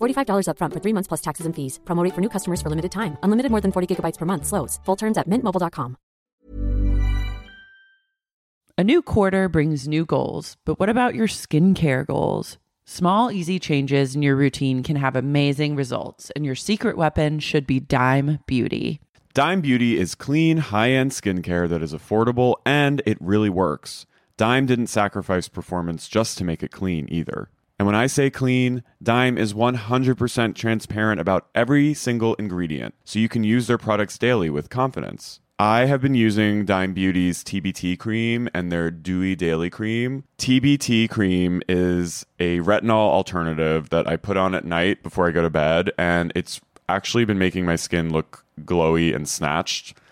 $45 upfront for three months plus taxes and fees. Promo rate for new customers for limited time. Unlimited more than 40 gigabytes per month. Slows. Full terms at mintmobile.com. A new quarter brings new goals, but what about your skincare goals? Small, easy changes in your routine can have amazing results, and your secret weapon should be Dime Beauty. Dime Beauty is clean, high end skincare that is affordable and it really works. Dime didn't sacrifice performance just to make it clean either. And when I say clean, Dime is 100% transparent about every single ingredient, so you can use their products daily with confidence. I have been using Dime Beauty's TBT cream and their Dewy Daily Cream. TBT cream is a retinol alternative that I put on at night before I go to bed, and it's actually been making my skin look glowy and snatched,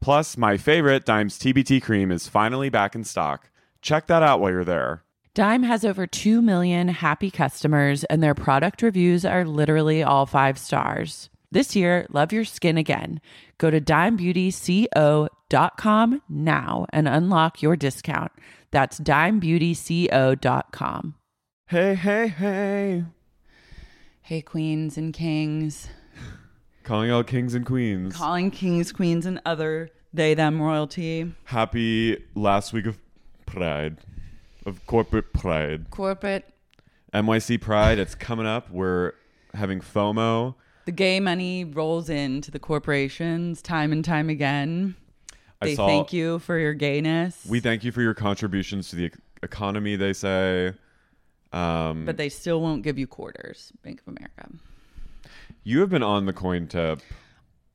Plus, my favorite, Dime's TBT cream, is finally back in stock. Check that out while you're there. Dime has over 2 million happy customers, and their product reviews are literally all five stars. This year, love your skin again. Go to dimebeautyco.com now and unlock your discount. That's dimebeautyco.com. Hey, hey, hey. Hey, queens and kings. Calling all kings and queens. Calling kings, queens, and other they, them royalty. Happy last week of Pride, of corporate Pride. Corporate. NYC Pride, it's coming up. We're having FOMO. The gay money rolls into the corporations time and time again. I They saw- thank you for your gayness. We thank you for your contributions to the economy, they say. Um, but they still won't give you quarters, Bank of America. You have been on the coin tip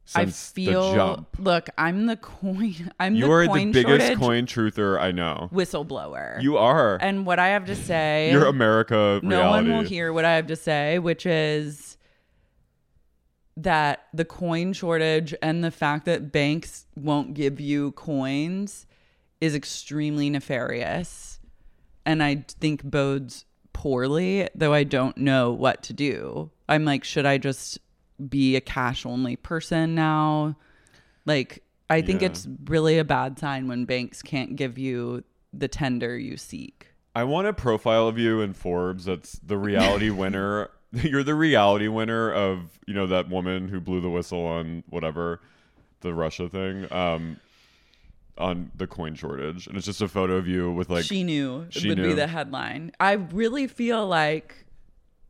since I feel. the jump. Look, I'm the coin. I'm You the are the biggest coin truther I know. whistleblower. You are. And what I have to say, You're America no reality. one will hear what I have to say, which is that the coin shortage and the fact that banks won't give you coins is extremely nefarious. And I think bodes poorly, though I don't know what to do. I'm like, should I just be a cash only person now? Like, I think Yeah. it's really a bad sign when banks can't give you the tender you seek. I want a profile of you in Forbes that's the reality winner. You're the Reality Winner of, you know, that woman who blew the whistle on whatever, the Russia thing, um, on the coin shortage. And it's just a photo of you with like she knew she would be knew. the headline. I really feel like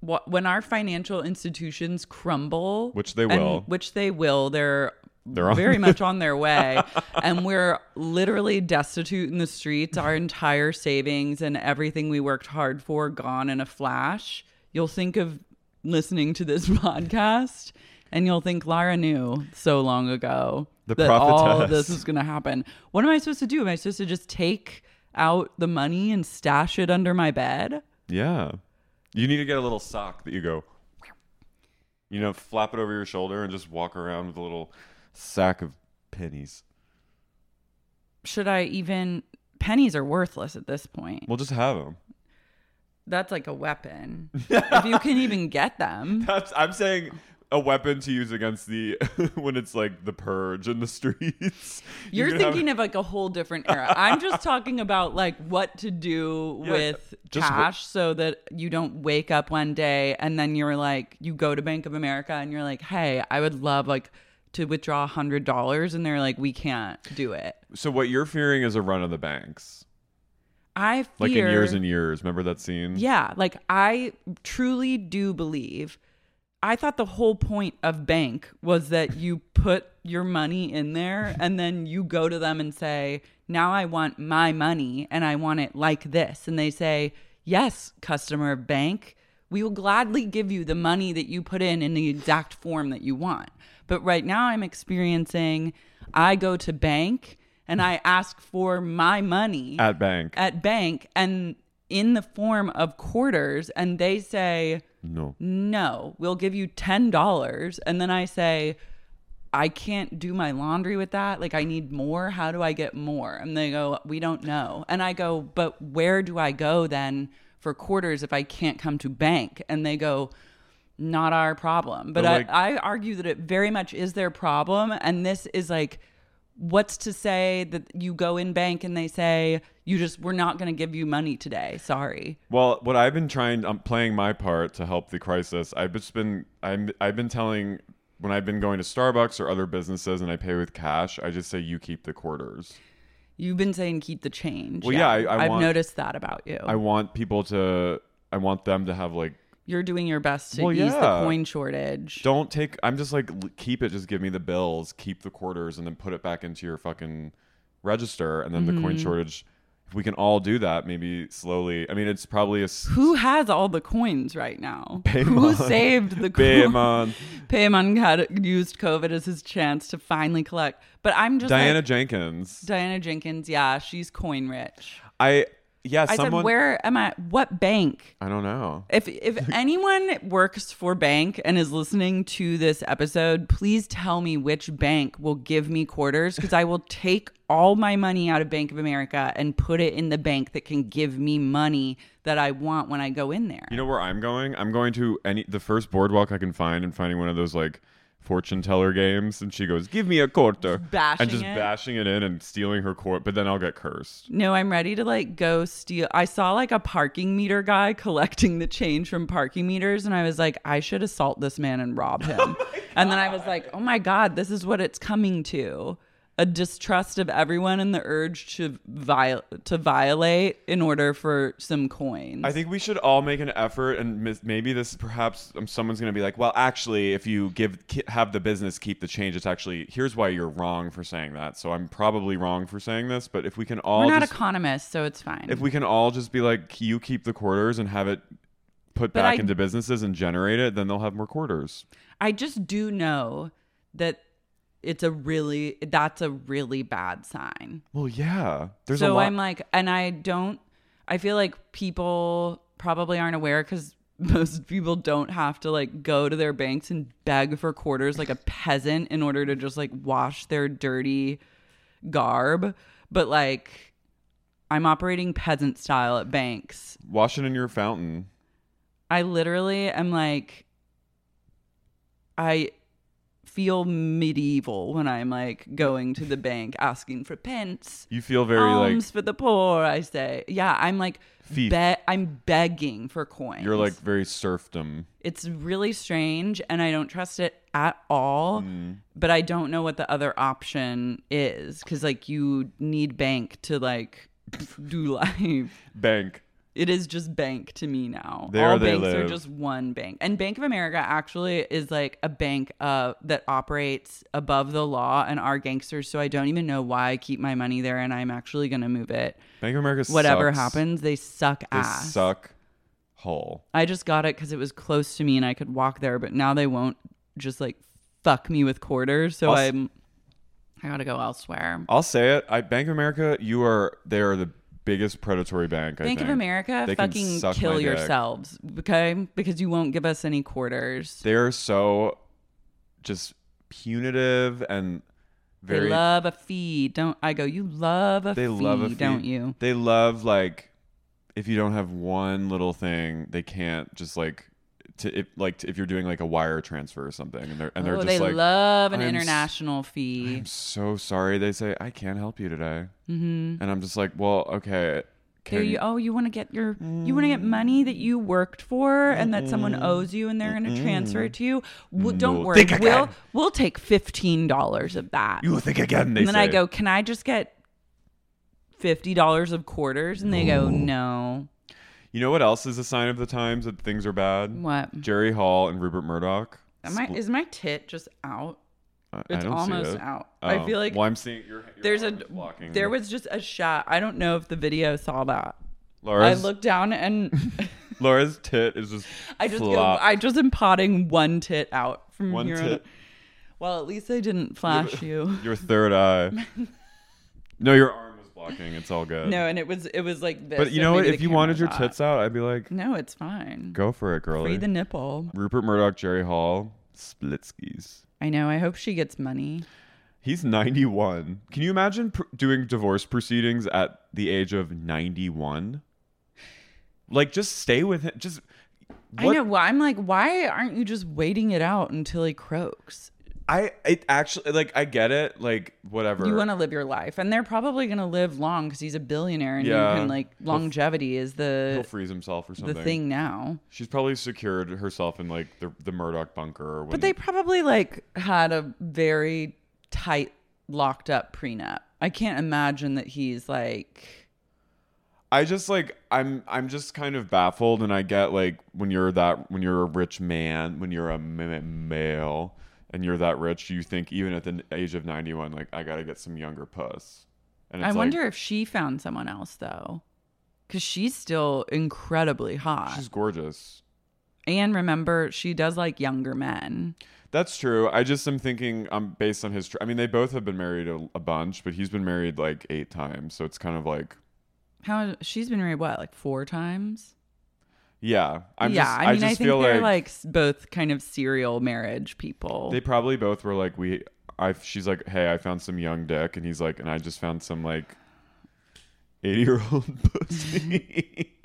wh- when our financial institutions crumble, Which they and- will. which they will, they're They're very much on their way, and we're literally destitute in the streets. Our entire savings and everything we worked hard for gone in a flash. You'll think of listening to this podcast, and you'll think Lara knew so long ago. The that all of this is going to happen. What am I supposed to do? Am I supposed to just take out the money and stash it under my bed? Yeah. You need to get a little sock that you go, you know, flap it over your shoulder and just walk around with a little sack of pennies. Should I even? Pennies are worthless at this point. We'll just have them. That's like a weapon. if you can even get them. That's I'm saying a weapon to use against the when it's like the purge in the streets. You You're can have- thinking of like a whole different era. I'm just talking about like what to do Yeah, with cash so that you don't wake up one day and then you're like, you go to Bank of America and you're like, hey, I would love like to withdraw a hundred dollars, and they're like, we can't do it. So what you're fearing is a run of the banks. I fear, Like in years and years. Remember that scene? Yeah, like I truly do believe. I thought the whole point of bank was that you put your money in there and then you go to them and say, "Now I want my money and I want it like this." And they say, "Yes, customer bank, we will gladly give you the money that you put in in the exact form that you want." But right now I'm experiencing I go to bank and I ask for my money At bank. at bank and in the form of quarters and they say no. no. We'll give you $10 and then i say i can't do my laundry with that. Like i need more. How do i get more? And they go we don't know. And i go but where do i go then for quarters if i can't come to bank? And they go not our problem. But But, like- I, I argue that it very much is their problem and this is like what's to say that you go in bank and they say you just we're not going to give you money today sorry Well, what I've been trying, I'm playing my part to help the crisis. I've just been, I'm, I've been telling when I've been going to Starbucks or other businesses and I pay with cash, I just say you keep the quarters. you've been saying keep the change Well, yeah, I- I have noticed that about you I want people to, I want them to have like, you're doing your best to Well, ease the coin shortage don't take. I'm just like keep it. Just give me the bills. Keep the quarters, and then put it back into your fucking register, and then the Mm-hmm. coin shortage. If we can all do that, maybe slowly. I mean, it's probably a s- who has all the coins right now who saved the coins Paymon. Paymon had used covid as his chance to finally collect but i'm just Diana like, Jenkins. diana jenkins yeah she's coin rich I yeah. i someone. said where am i what bank I don't know. If if anyone works for bank and is listening to this episode, please tell me which bank will give me quarters because I will take all my money out of Bank of America and put it in the bank that can give me money that I want when I go in there. You know where I'm going? I'm going to any the first boardwalk I can find and finding one of those like fortune teller games, and she goes, "Give me a quarter," bashing and just it. bashing it in and stealing her quart. But then I'll get cursed. No, I'm ready to like go steal. I saw like a parking meter guy collecting the change from parking meters, and I was like, I should assault this man and rob him. Oh and then I was like, oh my God, this is what it's coming to a distrust of everyone and the urge to, viol- to violate in order for some coins. I think we should all make an effort, and mis- maybe this perhaps um, someone's going to be like, "Well, actually, if you give ki- have the business keep the change, it's actually here's why you're wrong for saying that." So I'm probably wrong for saying this, but if we can all We're not just, economists, so it's fine. if we can all just be like, "You keep the quarters and have it put But back I- into businesses and generate it," then they'll have more quarters. I just do know that it's a really, that's a really bad sign. Well, yeah, there's so a lot. I'm like, and I don't. I feel like people probably aren't aware because most people don't have to like go to their banks and beg for quarters like a peasant in order to just like wash their dirty garb. But like, I'm operating peasant style at banks. Wash it in your fountain. I literally am like, I feel medieval when I'm like going to the bank asking for pence. You feel very like alms for the poor. I say, yeah, I'm like, be- I'm begging for coins. you're like very serfdom. it's really strange, and I don't trust it at all. Mm. But I don't know what the other option is because like you need bank to like do life. Bank. It is just bank to me now. There All banks are just one bank. And Bank of America actually is like a bank uh, that operates above the law and are gangsters. So I don't even know why I keep my money there and I'm actually going to move it. Bank of America. Whatever sucks. happens, they suck they ass. suck. Hole. I just got it because it was close to me and I could walk there, but now they won't just like fuck me with quarters. So Also- I'm I gotta go elsewhere. I'll say it. I Bank of America, you are they are the biggest predatory bank. I Bank of. America, They fucking kill yourselves, okay? Because you won't give us any quarters. They're so just punitive and very. they love a fee, don't I? Go. You love a they fee, love a fee. don't you? They love like if you don't have one little thing, they can't just like to if, like if you're doing like a wire transfer or something, and they're and they're oh, just they like, love an "I'm s- international fee. I'm so sorry. They say I can't help you today, mm-hmm. and I'm just like, well, okay. You oh you want to get your you want to get money that you worked for and that someone owes you and they're going to transfer it to you. W- don't No, worry, we'll we'll take fifteen dollars of that. You think again? They and then I go, can I just get fifty dollars of quarters? And they go, no. You know what else is a sign of the times that things are bad? What? Jerry Hall and Rupert Murdoch. Am I, Spl- is my tit just out? I- I it's almost it. out. I Oh. feel like Well, I'm seeing your. your There's a blocking. there was just a shot. I don't know if the video saw that. Laura's, I looked down and Laura's tit is just. I just go. I just am potting one tit out from One here. on- tit. Well, at least I didn't flash you. Your third eye. no, your arm blocking. It's all good. No, and it was it was like this. but you know what? If you wanted your thought. tits out, I'd be like, No, it's fine. go for it, girlie. Free the nipple. Rupert Murdoch, Jerry Hall, Splitskis. I know. I hope she gets money. He's 91. Can you imagine pr- doing divorce proceedings at the age of 91? Like, just stay with him. Just. I know. Well, I'm like, why aren't you just waiting it out until he croaks? I it actually like I get it. Like whatever. You want to live your life, and they're probably going to live long because he's a billionaire, and Yeah. you can like longevity is the He'll freeze himself or something the thing now. She's probably secured herself in like the the Murdoch bunker. But they probably like had a very tight, locked up prenup. I can't imagine that he's like. I just like I'm I'm just kind of baffled, and I get like when you're that when you're a rich man, when you're a male, and you're that rich, you think even at the age of 91, like I gotta get some younger puss. And I wonder like, if she found someone else though, because she's still incredibly hot. she's gorgeous. and remember, she does like younger men. That's true. I just am thinking um based on his. Tr- I mean, they both have been married a, a bunch, but he's been married like eight times, so it's kind of like How she's been married what like four times? Yeah. I'm yeah, just, I mean, I, just think feel they're like, like both kind of serial marriage people. they probably both were like we. I she's like, hey, I found some young dick, and he's like, and I just found some like eighty year old pussy.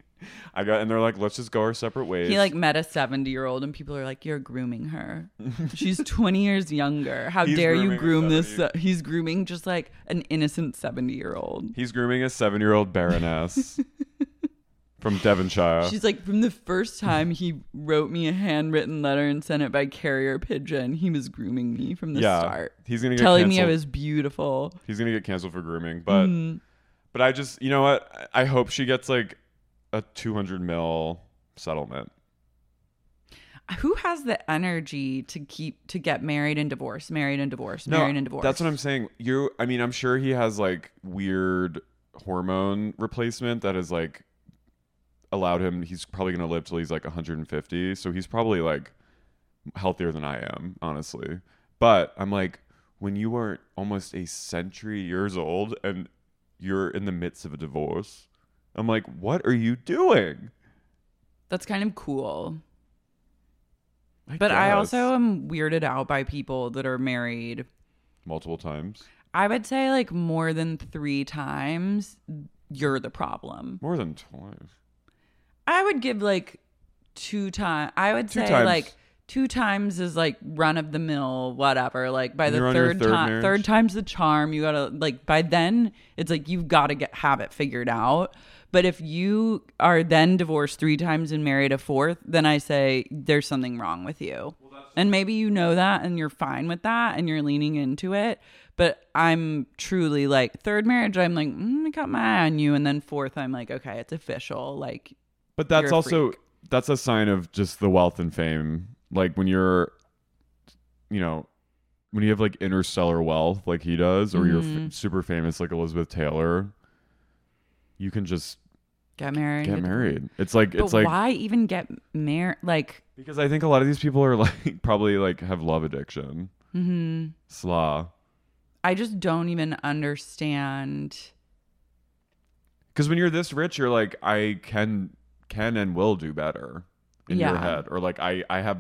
I got, and they're like, let's just go our separate ways. He like met a 70 year old and people are like, You're grooming her. She's 20 years younger. How He's dare you groom this? 70. he's grooming just like an innocent 70 year old. He's grooming a seven year old baroness from Devonshire. She's like, From the first time he wrote me a handwritten letter and sent it by carrier pigeon, he was grooming me from the yeah, start. he's gonna get Telling me I was beautiful. He's gonna get canceled for grooming, but Mm-hmm. but I just you know what? I hope she gets like a two hundred mil settlement. Who has the energy to keep to get married and divorced, married and divorced, No, married and divorced? That's what I'm saying. You, I mean, I'm sure he has like weird hormone replacement that is like allowed him. He's probably gonna live till he's like 150, so he's probably like healthier than I am, honestly. But I'm like, when you are almost a century years old and you're in the midst of a divorce, I'm like, what are you doing? That's kind of cool. I But I also am weirded out by people that are married. multiple times, I would say like more than three times, you're the problem. more than twice. I would give like two times. I would Two say times. like two times is like run of the mill, whatever. Like by the you're on your third third time, marriage? third time's the charm. You gotta like by then it's like you've got to get have it figured out. But if you are then divorced three times and married a fourth, then I say there's something wrong with you. and maybe you know that and you're fine with that and you're leaning into it. But I'm truly like third marriage. I'm like mm, I got my eye on you, and then fourth, I'm like okay, it's official. Like But that's also freak. that's a sign of just the wealth and fame. Like when you're, you know, when you have like interstellar wealth like he does, or you're Mm-hmm. f- super famous like Elizabeth Taylor, you can just get married. get married. It's like But it's like why even get married? Like because I think a lot of these people are like probably like have love addiction. mm-hmm. Slaw. I just don't even understand. Because when you're this rich, you're like, I can can and will do better in your head, or like I I have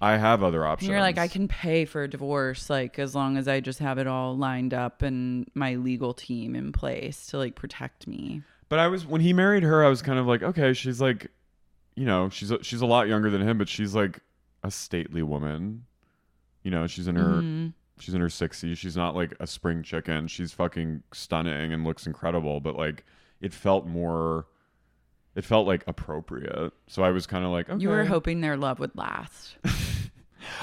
I have other options. You're like, I can pay for a divorce, like as long as I just have it all lined up and my legal team in place to like protect me. But I was when he married her, I was kind of like, okay, she's like, you know, she's a, she's a lot younger than him, but she's like a stately woman. You know, she's in her Mm-hmm. she's in her 60s. She's not like a spring chicken. She's fucking stunning and looks incredible, but like it felt more it felt like appropriate. So I was kind of like, okay. You were hoping their love would last.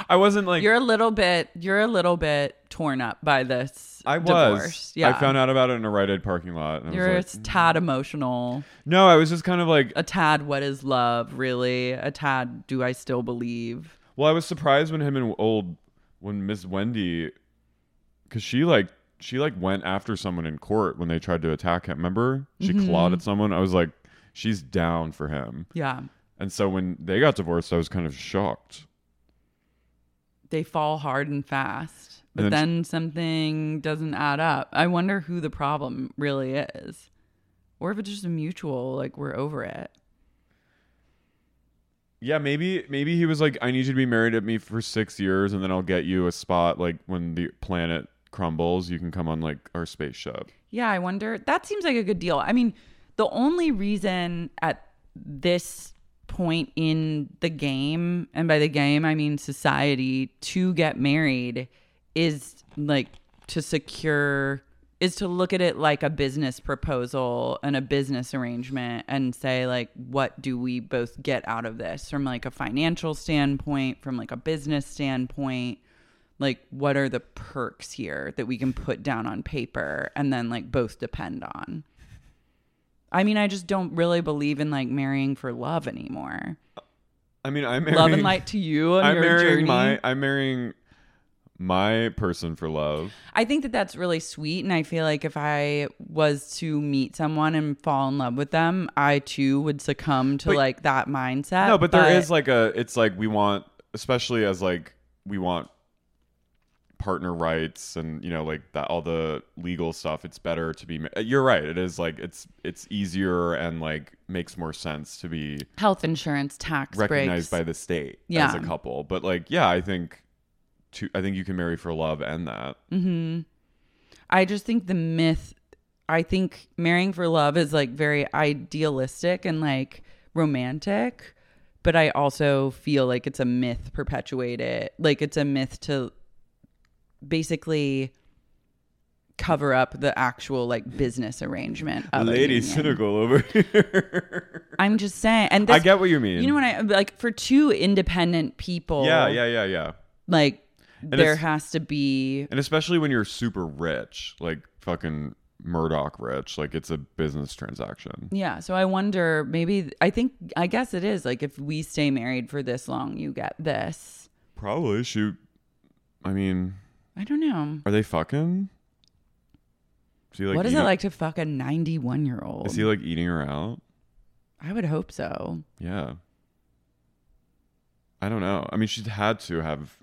I wasn't like you're a little bit you're a little bit torn up by this I was. divorce. Yeah. I found out about it in a Rite Aid parking lot. And You're was a like, tad emotional, no, I was just kind of like, a tad what is love, really? A tad do I still believe? Well, I was surprised when him and old when Miss Wendi, because she like she like went after someone in court when they tried to attack him. Remember, she Mm-hmm. clawed at someone. I was like, she's down for him. Yeah. And so when they got divorced, I was kind of shocked. They fall hard and fast. But And then then something doesn't add up. I wonder who the problem really is. Or if it's just a mutual, like we're over it. Yeah, maybe maybe he was like, I need you to be married at me for six years, and then I'll get you a spot like when the planet crumbles, you can come on like our spaceship. Yeah, I wonder. That seems like a good deal. I mean, the only reason at this point in the game, and by the game, I mean society, to get married is like to secure, is to look at it like a business proposal and a business arrangement and say, like, what do we both get out of this from like a financial standpoint, from like a business standpoint? like what are the perks here that we can put down on paper and then like both depend on i mean i just don't really believe in like marrying for love anymore I mean, I'm marrying, love and light to you on I'm your marrying journey my I'm marrying my person for love. i think that that's really sweet and i feel like if i was to meet someone and fall in love with them i too would succumb to But- like that mindset no, but, there is like a it's like we want especially as like we want partner rights and you know like that all the legal stuff it's better to be you're right it is like it's it's easier and like makes more sense to be health insurance tax recognized breaks. by the state as a couple but like yeah i think to i think you can marry for love and that mm-hmm. I just think the myth, I think marrying for love is like very idealistic and like romantic, but I also feel like it's a myth perpetuated. Like it's a myth to basically cover up the actual like business arrangement of a lady cynical over here I'm just saying, and i get what you mean You know what I like for two independent people. yeah yeah yeah yeah Like there has to be And especially when you're super rich, like fucking Murdoch rich, like it's a business transaction. Yeah. So I wonder, maybe, I think, I guess it is like if we stay married for this long, you get this. Probably shoot. I mean, I don't know. are they fucking? Is he like what is eating- it like to fuck a 91 year old? Is he like eating her out? I would hope so. Yeah. I don't know. I mean, she'd had to have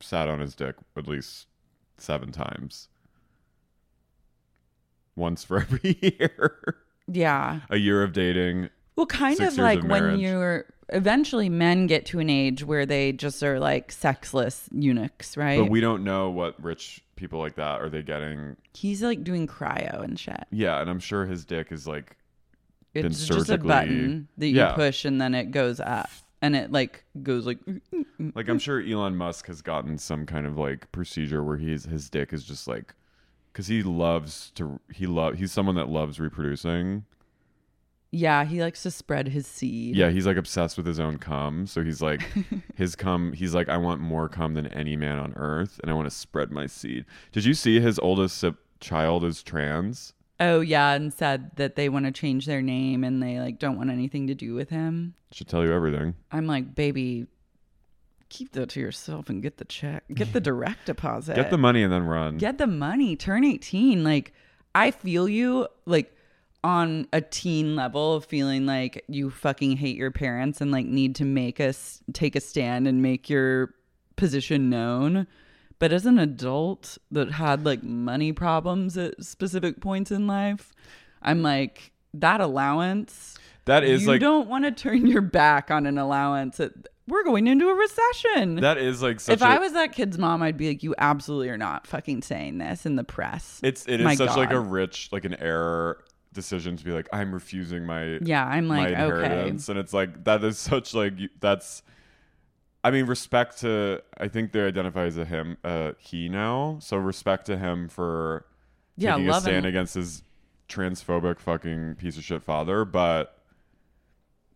sat on his dick at least seven times. Once for every year. Yeah. a year of dating. Well, kind Six of years like of when marriage. you're eventually men get to an age where they just are like sexless eunuchs, right? But we don't know what rich people like that are they getting. He's like doing cryo and shit. Yeah, and I'm sure his dick is like It's just a button that you Yeah. push and then it goes up and it like goes like, like I'm sure Elon Musk has gotten some kind of like procedure where he's his dick is just like because he loves to he love he's someone that loves reproducing. Yeah, he likes to spread his seed. Yeah, he's like obsessed with his own cum. So he's like his cum. He's like I want more cum than any man on earth, and I want to spread my seed. Did you see his oldest child is trans? Oh yeah, and said that they want to change their name and they like don't want anything to do with him. Should tell you everything. I'm like, baby, keep that to yourself and get the check, get the direct deposit, Get the money and then run. get the money, turn 18. Like, I feel you, like on a teen level of feeling like you fucking hate your parents and like need to make us take a stand and make your position known. But as an adult that had like money problems at specific points in life, I'm like that allowance. That is you like you don't want to turn your back on an allowance. At, we're going into a recession. that is like such if a, I was that kid's mom, I'd be like, "You absolutely are not fucking saying this in the press." it's it is My such like a rich like an error decision to be like I'm refusing my Yeah, I'm like, okay. inheritance and it's like that is such like that's I mean respect to I think they identify as a him uh he now so respect to him for Yeah, taking a stand him. against his transphobic fucking piece of shit father but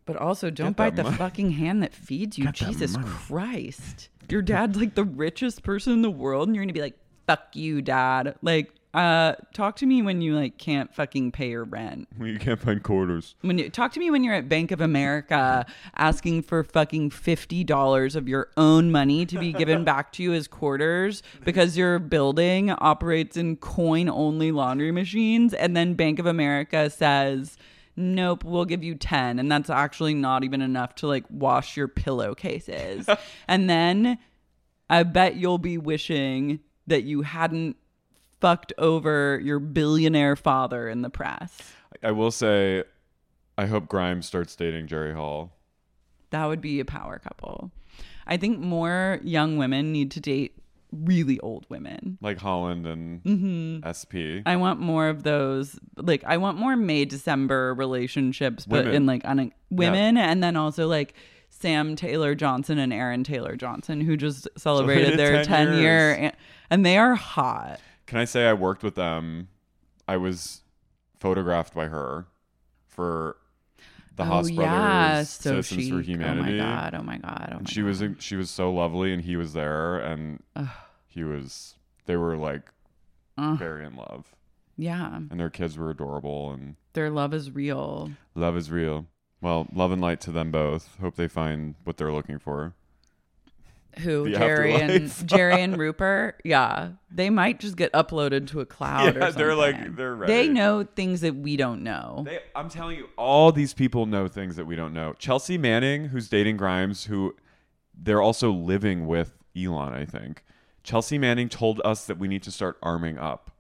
But also, don't bite the money. fucking hand that feeds you. Get Jesus. Christ. Your dad's like the richest person in the world, and you're gonna be like, fuck you, dad. Like, uh, talk to me when you like can't fucking pay your rent. When you can't find quarters When you talk to me when you're at Bank of America asking for fucking fifty dollars of your own money to be given back to you as quarters because your building operates in coin only laundry machines, and then Bank of America says, Nope, we'll give you 10. And that's actually not even enough to like wash your pillowcases. and then I bet you'll be wishing that you hadn't fucked over your billionaire father in the press. I will say I hope Grimes starts dating Jerry Hall That would be a power couple. I think more young women need to date really old women. like Holland and Mm-hmm. SP I want more of those. Like, I want more May December relationships, but Women. in like un- women, and then also like Sam Taylor Johnson and Aaron Taylor Johnson, who just celebrated Celebrated their 10 10 year, and they are hot. Can I say I worked with them? I was photographed by her for the oh, Haas Brothers so Citizens chic. for Humanity. Oh my god! Oh my god! Oh and my she was she was so lovely, and he was there, and he was. They were like very in love, yeah. and their kids were adorable, and Their love is real. love is real. Well, love and light to them both. Hope they find what they're looking for. Who The Jerry and. Jerry and Rupert? Yeah, they might just get uploaded to a cloud. Yeah, they're like- they're They know things that we don't know. They, I'm telling you, all these people know things that we don't know. Chelsea Manning, who's dating Grimes, who they're also living with Elon, I think. Chelsea Manning told us that we need to start arming up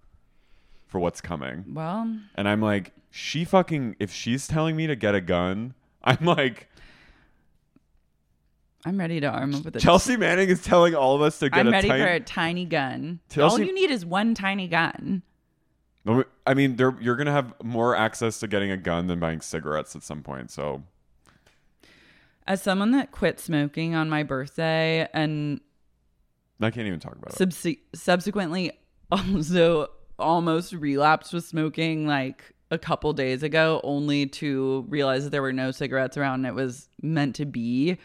for what's coming. well, And I'm like, she fucking, if she's telling me to get a gun, I'm like, I'm ready to arm up with a Chelsea Manning is telling all of us to get I'm a ready tiny- for a tiny gun. Chelsea- All you need is one tiny gun. I mean, you're gonna have more access to getting a gun than buying cigarettes at some point. So As someone that quit smoking on my birthday and I can't even talk about it. subsequently also almost relapsed with smoking like a couple days ago, only to realize that there were no cigarettes around and it was meant to be.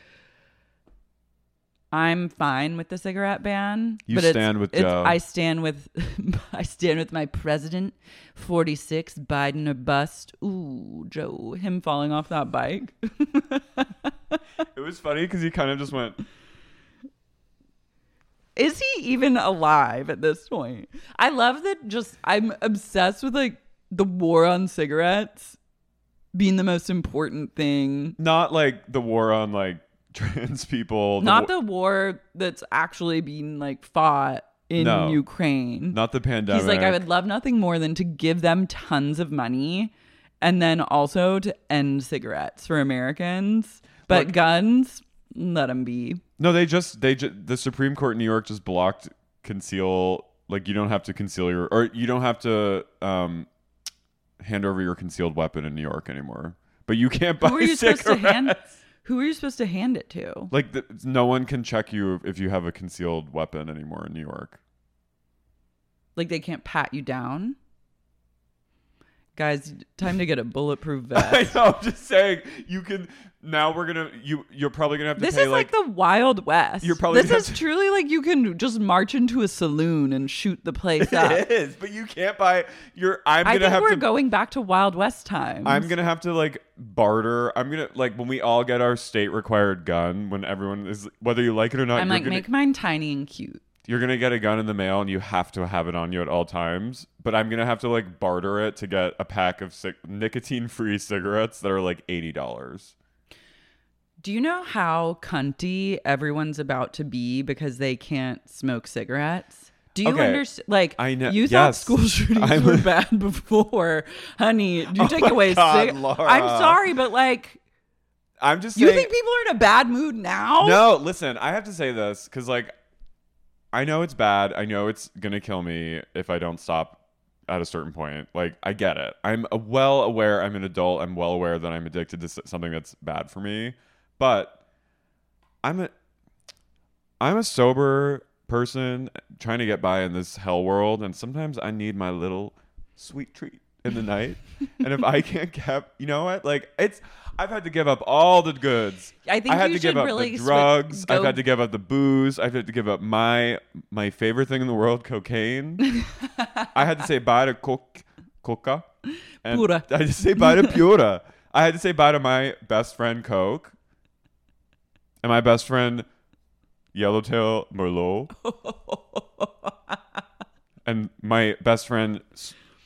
I'm fine with the cigarette ban. You but it's- stand with it's- Joe. I stand with I stand with my president, 46, Biden or bust. Ooh, Joe, him falling off that bike. It was funny because he kind of just went. Is he even alive at this point? I love that just I'm obsessed with like the war on cigarettes being the most important thing. Not like the war on like trans people. Not wa- the war that's actually being like fought in No. Ukraine. not the pandemic. He's like, I would love nothing more than to give them tons of money and then also to end cigarettes for Americans. But Look- guns, let them be. No, they just they ju- the Supreme Court in New York just blocked conceal. Like you don't have to conceal your or you don't have to um hand over your concealed weapon in New York anymore. But you can't buy Who are you cigarettes. supposed to hand? Who are you supposed to hand it to? Like the, no one can check you if you have a concealed weapon anymore in New York. Like they can't pat you down. Guys, time to get a bulletproof vest. I know. I'm just saying. You can now. We're gonna. You. You're probably gonna have to This pay is like, like. the Wild West. You're probably this is to- truly like you can just march into a saloon and shoot the place up. it is, but you can't buy. You're. I'm I gonna think have we're to. going back to Wild West times. I'm gonna have to like barter. I'm gonna like when we all get our state required gun. When everyone is whether you like it or not. I'm like, gonna, make mine tiny and cute. You're gonna get a gun in the mail, and you have to have it on you at all times. But I'm gonna have to like barter it to get a pack of cig- nicotine-free cigarettes that are like eighty dollars. Do you know how cunty everyone's about to be because they can't smoke cigarettes? Do you Okay, understand? Like, I know- you thought yes. school shootings I'm- were bad before, honey. Do you oh take my away God, cig- I'm sorry, but like, I'm just you saying. think people are in a bad mood now? No, listen, I have to say this because, like, I know it's bad. I know it's going to kill me if I don't stop at a certain point. Like, I get it. I'm well aware I'm an adult. I'm well aware that I'm addicted to something that's bad for me. But I'm a I'm a sober person trying to get by in this hell world, and sometimes I need my little sweet treat in the night. and if I can't get, you know what? Like it's, I've had to give up all the goods. I think I had you to give up really the drugs. I've had to give up the booze. I've had to give up my my favorite thing in the world, cocaine. I had to say bye to coke, coca. And Pura. I had to say bye to pura. I had to say bye to my best friend Coke. And my best friend Yellowtail Merlot. and my best friend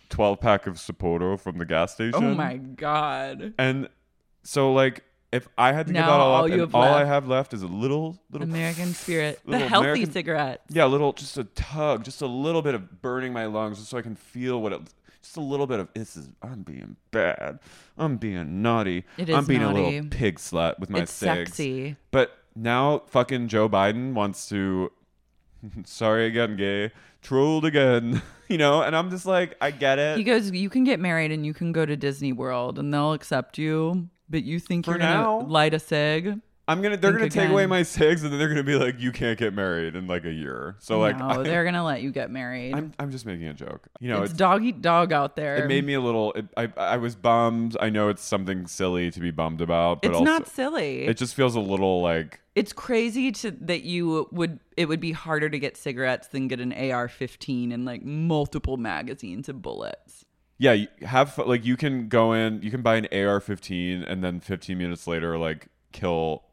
12 pack of Sapporo from the gas oh station. Oh my god. And so like if I had to give Now that all, all up, you and have all I left- have left is a little little American spirit. The little healthy American- cigarette. Yeah, a little just a tug, just a little bit of burning my lungs just so I can feel what it just a little bit of this is I'm being bad. I'm being naughty. It I'm is being a naughty. little pig slut with my It's cigs. sexy. But now fucking Joe Biden wants to sorry again, gay, trolled again. you know, and I'm just like, I get it. He goes, You can get married and you can go to Disney World and they'll accept you, but you think For you're now. to light a cig? I'm gonna they're Think gonna take away again. my cigs and then they're gonna be like, you can't get married in like a year. So like no, I, they're going to let you get married. I'm I'm just making a joke. You know, it's, it's, dog eat dog out there. it made me a little. It, I I was bummed. I know it's something silly to be bummed about, but It's also not silly. it just feels a little like it's crazy to that you would it would be harder to get cigarettes than get an AR-15 and like multiple magazines of bullets. Yeah. You have like you can go in, you can buy an AR-15 and then 15 minutes later like kill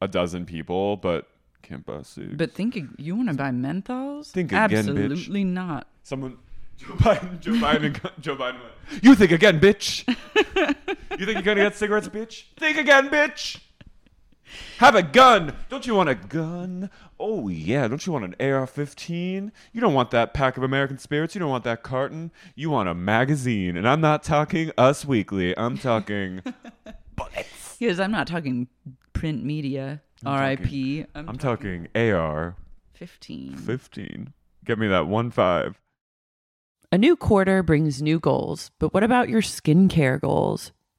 a dozen people, but can't buy cigs. But think ag- you want to buy menthols? Think again, bitch. Absolutely not. Someone, Joe Biden, Joe Biden, Joe Biden went, You think again, bitch. you think you're gonna get cigarettes, bitch? Think again, bitch. Have a gun. Don't you want a gun? Oh yeah. Don't you want an AR-15? You don't want that pack of American Spirits. You don't want that carton. You want a magazine. And I'm not talking Us Weekly. I'm talking bullets. Because I'm not talking print media. R.I.P. I'm, I'm talking AR-15. 15. Get me that one five. A new quarter brings new goals, but what about your skincare goals?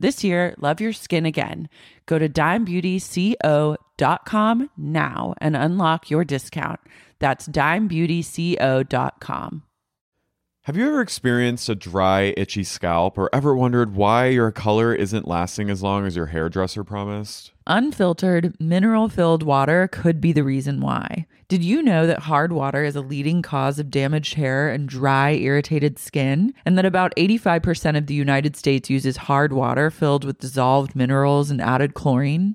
This year, love your skin again. Go to dimebeautyco.com now and unlock your discount. That's dimebeautyco.com. Have you ever experienced a dry, itchy scalp or ever wondered why your color isn't lasting as long as your hairdresser promised? Unfiltered, mineral filled water could be the reason why. Did you know that hard water is a leading cause of damaged hair and dry, irritated skin? And that about 85% of the United States uses hard water filled with dissolved minerals and added chlorine?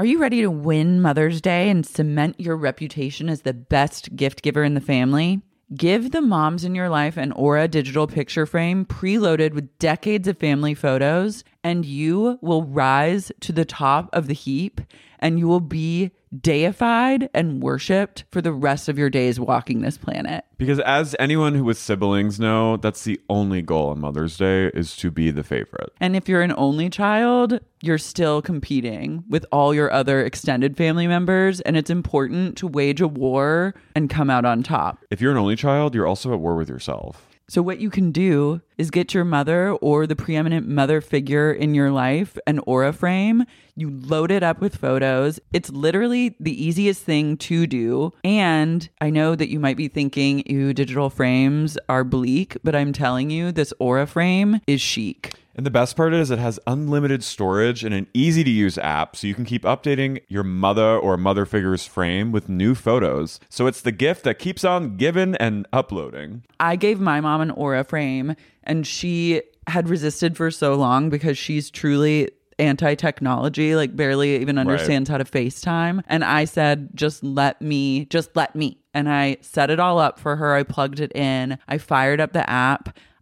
Are you ready to win Mother's Day and cement your reputation as the best gift giver in the family? Give the moms in your life an Aura digital picture frame preloaded with decades of family photos, and you will rise to the top of the heap and you will be deified and worshiped for the rest of your days walking this planet. Because as anyone who with siblings know, that's the only goal on Mother's Day is to be the favorite. And if you're an only child, you're still competing with all your other extended family members, and it's important to wage a war and come out on top. If you're an only child, you're also at war with yourself. So, what you can do is get your mother or the preeminent mother figure in your life an aura frame. You load it up with photos. It's literally the easiest thing to do. And I know that you might be thinking, ew, digital frames are bleak, but I'm telling you, this aura frame is chic. And the best part is it has unlimited storage and an easy to use app so you can keep updating your mother or mother figure's frame with new photos. So it's the gift that keeps on giving and uploading. I gave my mom an aura frame and she had resisted for so long because she's truly anti technology, like barely even understands how to FaceTime. And I said, just let me, just let me. And I set it all up for her. I plugged it in. I fired up the app.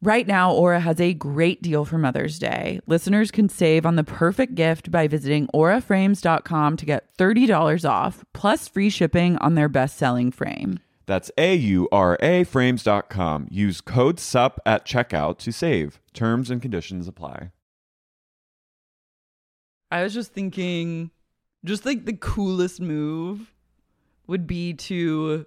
Right now, Aura has a great deal for Mother's Day. Listeners can save on the perfect gift by visiting auraframes.com to get $30 off, plus free shipping on their best selling frame. That's A U R A frames.com. Use code SUP at checkout to save. Terms and conditions apply. I was just thinking, just like the coolest move would be to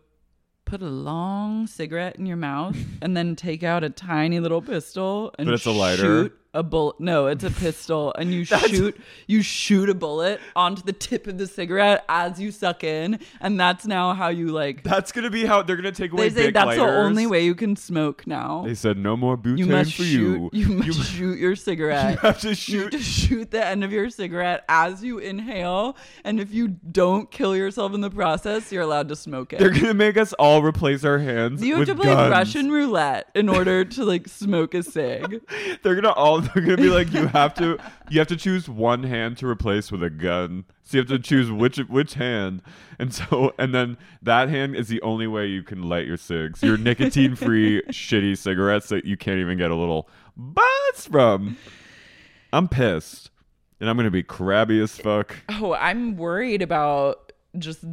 put a long cigarette in your mouth and then take out a tiny little pistol and But it's a lighter? shoot a bullet. No, it's a pistol, and you shoot you shoot a bullet onto the tip of the cigarette as you suck in, and that's now how you like. That's to be how they're to take away They say that's the only way you can smoke now. They said no more butane you must for shoot. you. must shoot your cigarette. You have to You shoot. have to shoot the end of your cigarette as you inhale, and if you don't kill yourself in the process, you're allowed to smoke it. They're to make us all replace our hands. you have with to play guns. Russian roulette in order to like smoke a cig. They're gonna all they're gonna be like you have to you have to choose one hand to replace with a gun. So you have to choose which which hand, and so and then that hand is the only way you can light your cigs. Your nicotine free shitty cigarettes that you can't even get a little buzz from. I'm pissed, and I'm gonna be crabby as fuck. Oh, I'm worried about just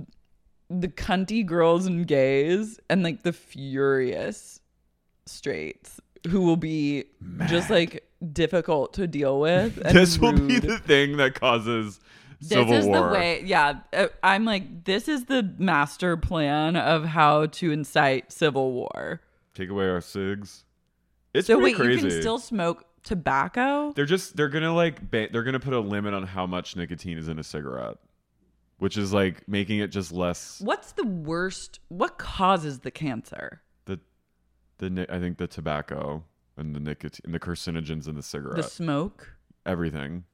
the cunty girls and gays and like the furious straights who will be just like difficult to deal with. this will be the thing that causes This civil is war. the way. Yeah, uh, I'm like, this is the master plan of how to incite civil war. Take away our cigs. It's so wait, crazy. you can still smoke tobacco? They're just they're gonna like ba- they're gonna put a limit on how much nicotine is in a cigarette, which is like making it just less What's the worst? What causes the cancer? the the I think the tobacco and the nicotine and the carcinogens in the cigarette, The smoke. everything.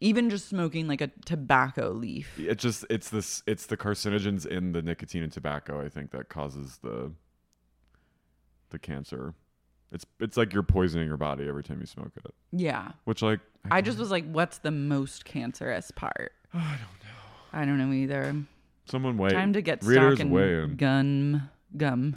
Even just smoking like a tobacco leaf. It just it's this it's the carcinogens in the nicotine and tobacco. I think that causes the the cancer. It's it's like you're poisoning your body every time you smoke it. Yeah. Which like I just was like, what's the most cancerous part? I don't know. I don't know either. someone wait. Time to get readers stock in in. gum. Gum.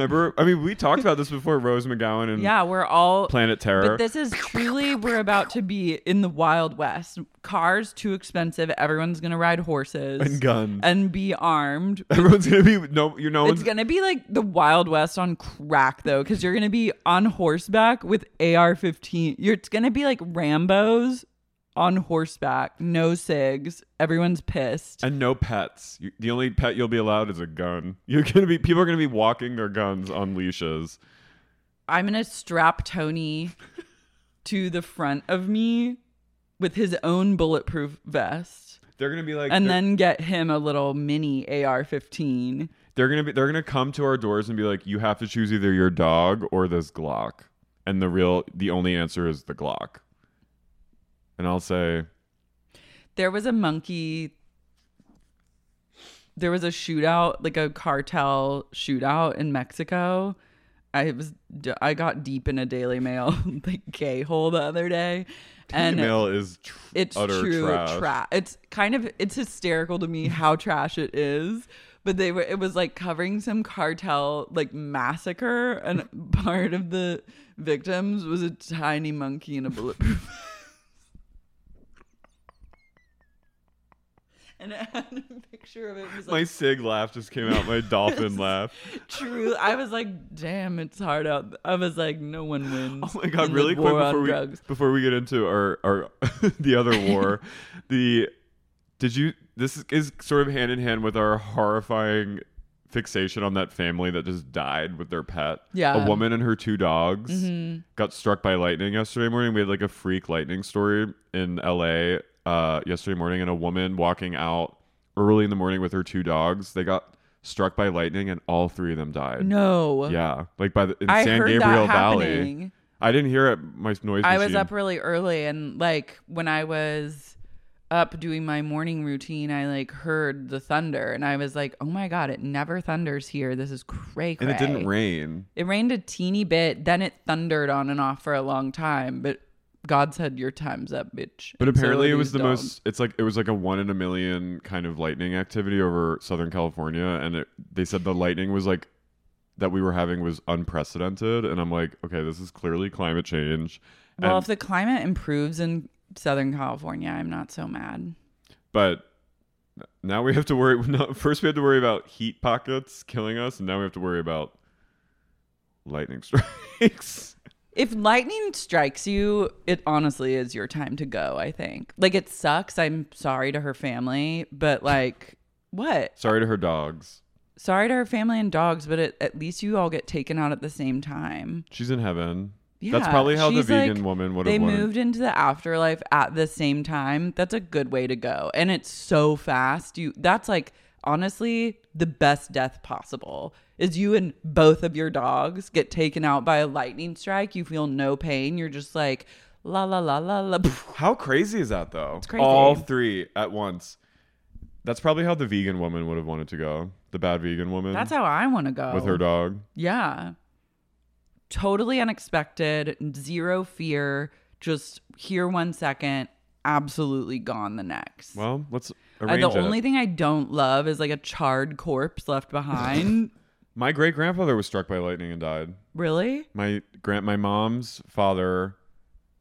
Remember? I mean, we talked about this before. Rose McGowan and Yeah, we're all Planet Terror. But this is truly we're about to be in the Wild West. Cars too expensive. Everyone's gonna ride horses And guns. and be armed. Everyone's gonna be no, you know, It's gonna be like the Wild West on crack though, because you're gonna be on horseback with AR-15. You're, it's gonna be like Rambo's on horseback, no cigs. Everyone's pissed. and no pets. You, the only pet you'll be allowed is a gun. You're gonna be people are gonna be walking their guns on leashes. I'm gonna strap Tony to the front of me with his own bulletproof vest. They're gonna be like, and then get him a little mini AR-15. they're gonna be they're gonna come to our doors and be like, you have to choose either your dog or this Glock. And the real the only answer is the Glock. And I'll say, There was a monkey. There was a shootout, like a cartel shootout in Mexico. I was I got deep in a Daily Mail like gay hole the other day, and email is tr- it's utter true trash. tra- It's kind of it's hysterical to me how trash it is. But they were it was like covering some cartel like massacre, and part of the victims was a tiny monkey in a bulletproof. And it had a picture of it. it was My like sig laugh just came out. My dolphin laugh. true. I was like, damn, it's hard out. I was like, no one wins. Oh my god! Really quick before we drugs. before we get into our our the other war, the did you this is sort of hand in hand with our horrifying fixation on that family that just died with their pet. Yeah. Mm-hmm. a woman and her two dogs got struck by lightning yesterday morning. We had like a freak lightning story in L.A. Uh, yesterday morning, and a woman walking out early in the morning with her two dogs. They got struck by lightning, and all three of them died. No. Yeah, like by the in I San heard Gabriel that Valley. happening. I didn't hear it. My noise. I was machine. up really early and like when I was up doing my morning routine, I like heard the thunder and I was like, "Oh my god, it never thunders here. This is cray cray." and it didn't rain. It rained a teeny bit, then it thundered on and off for a long time, but God said your time's up, bitch. But And apparently, are it was the dogs. most. It's like it was like a one in a million kind of lightning activity over Southern California, and it, they said the lightning was like that we were having was unprecedented. And I'm like, okay, this is clearly climate change. Well, And- if the climate improves in Southern California, I'm not so mad. but now we have to worry. No, first, we had to worry about heat pockets killing us, and now we have to worry about lightning strikes. If lightning strikes you, it honestly is your time to go, I think. Like it sucks. I'm sorry to her family, but like what? Sorry to her dogs. Sorry to her family and dogs, but it, at least you all get taken out at the same time. She's in heaven. Yeah, That's probably how the she's vegan like- woman would They wanted. moved into the afterlife at the same time. That's a good way to go. And it's so fast. You that's like honestly the best death possible. Is you and both of your dogs get taken out by a lightning strike. You feel no pain. You're just like la la la la la. How crazy is that though? It's crazy. All three at once. That's probably how the vegan woman would have wanted to go. The bad vegan woman. That's how I want to go. with her dog. Yeah. Totally unexpected, zero fear, just here one second, absolutely gone the next. Well, let's Uh, the it. only thing I don't love is like a charred corpse left behind. My great grandfather was struck by lightning and died. really? My grand my mom's father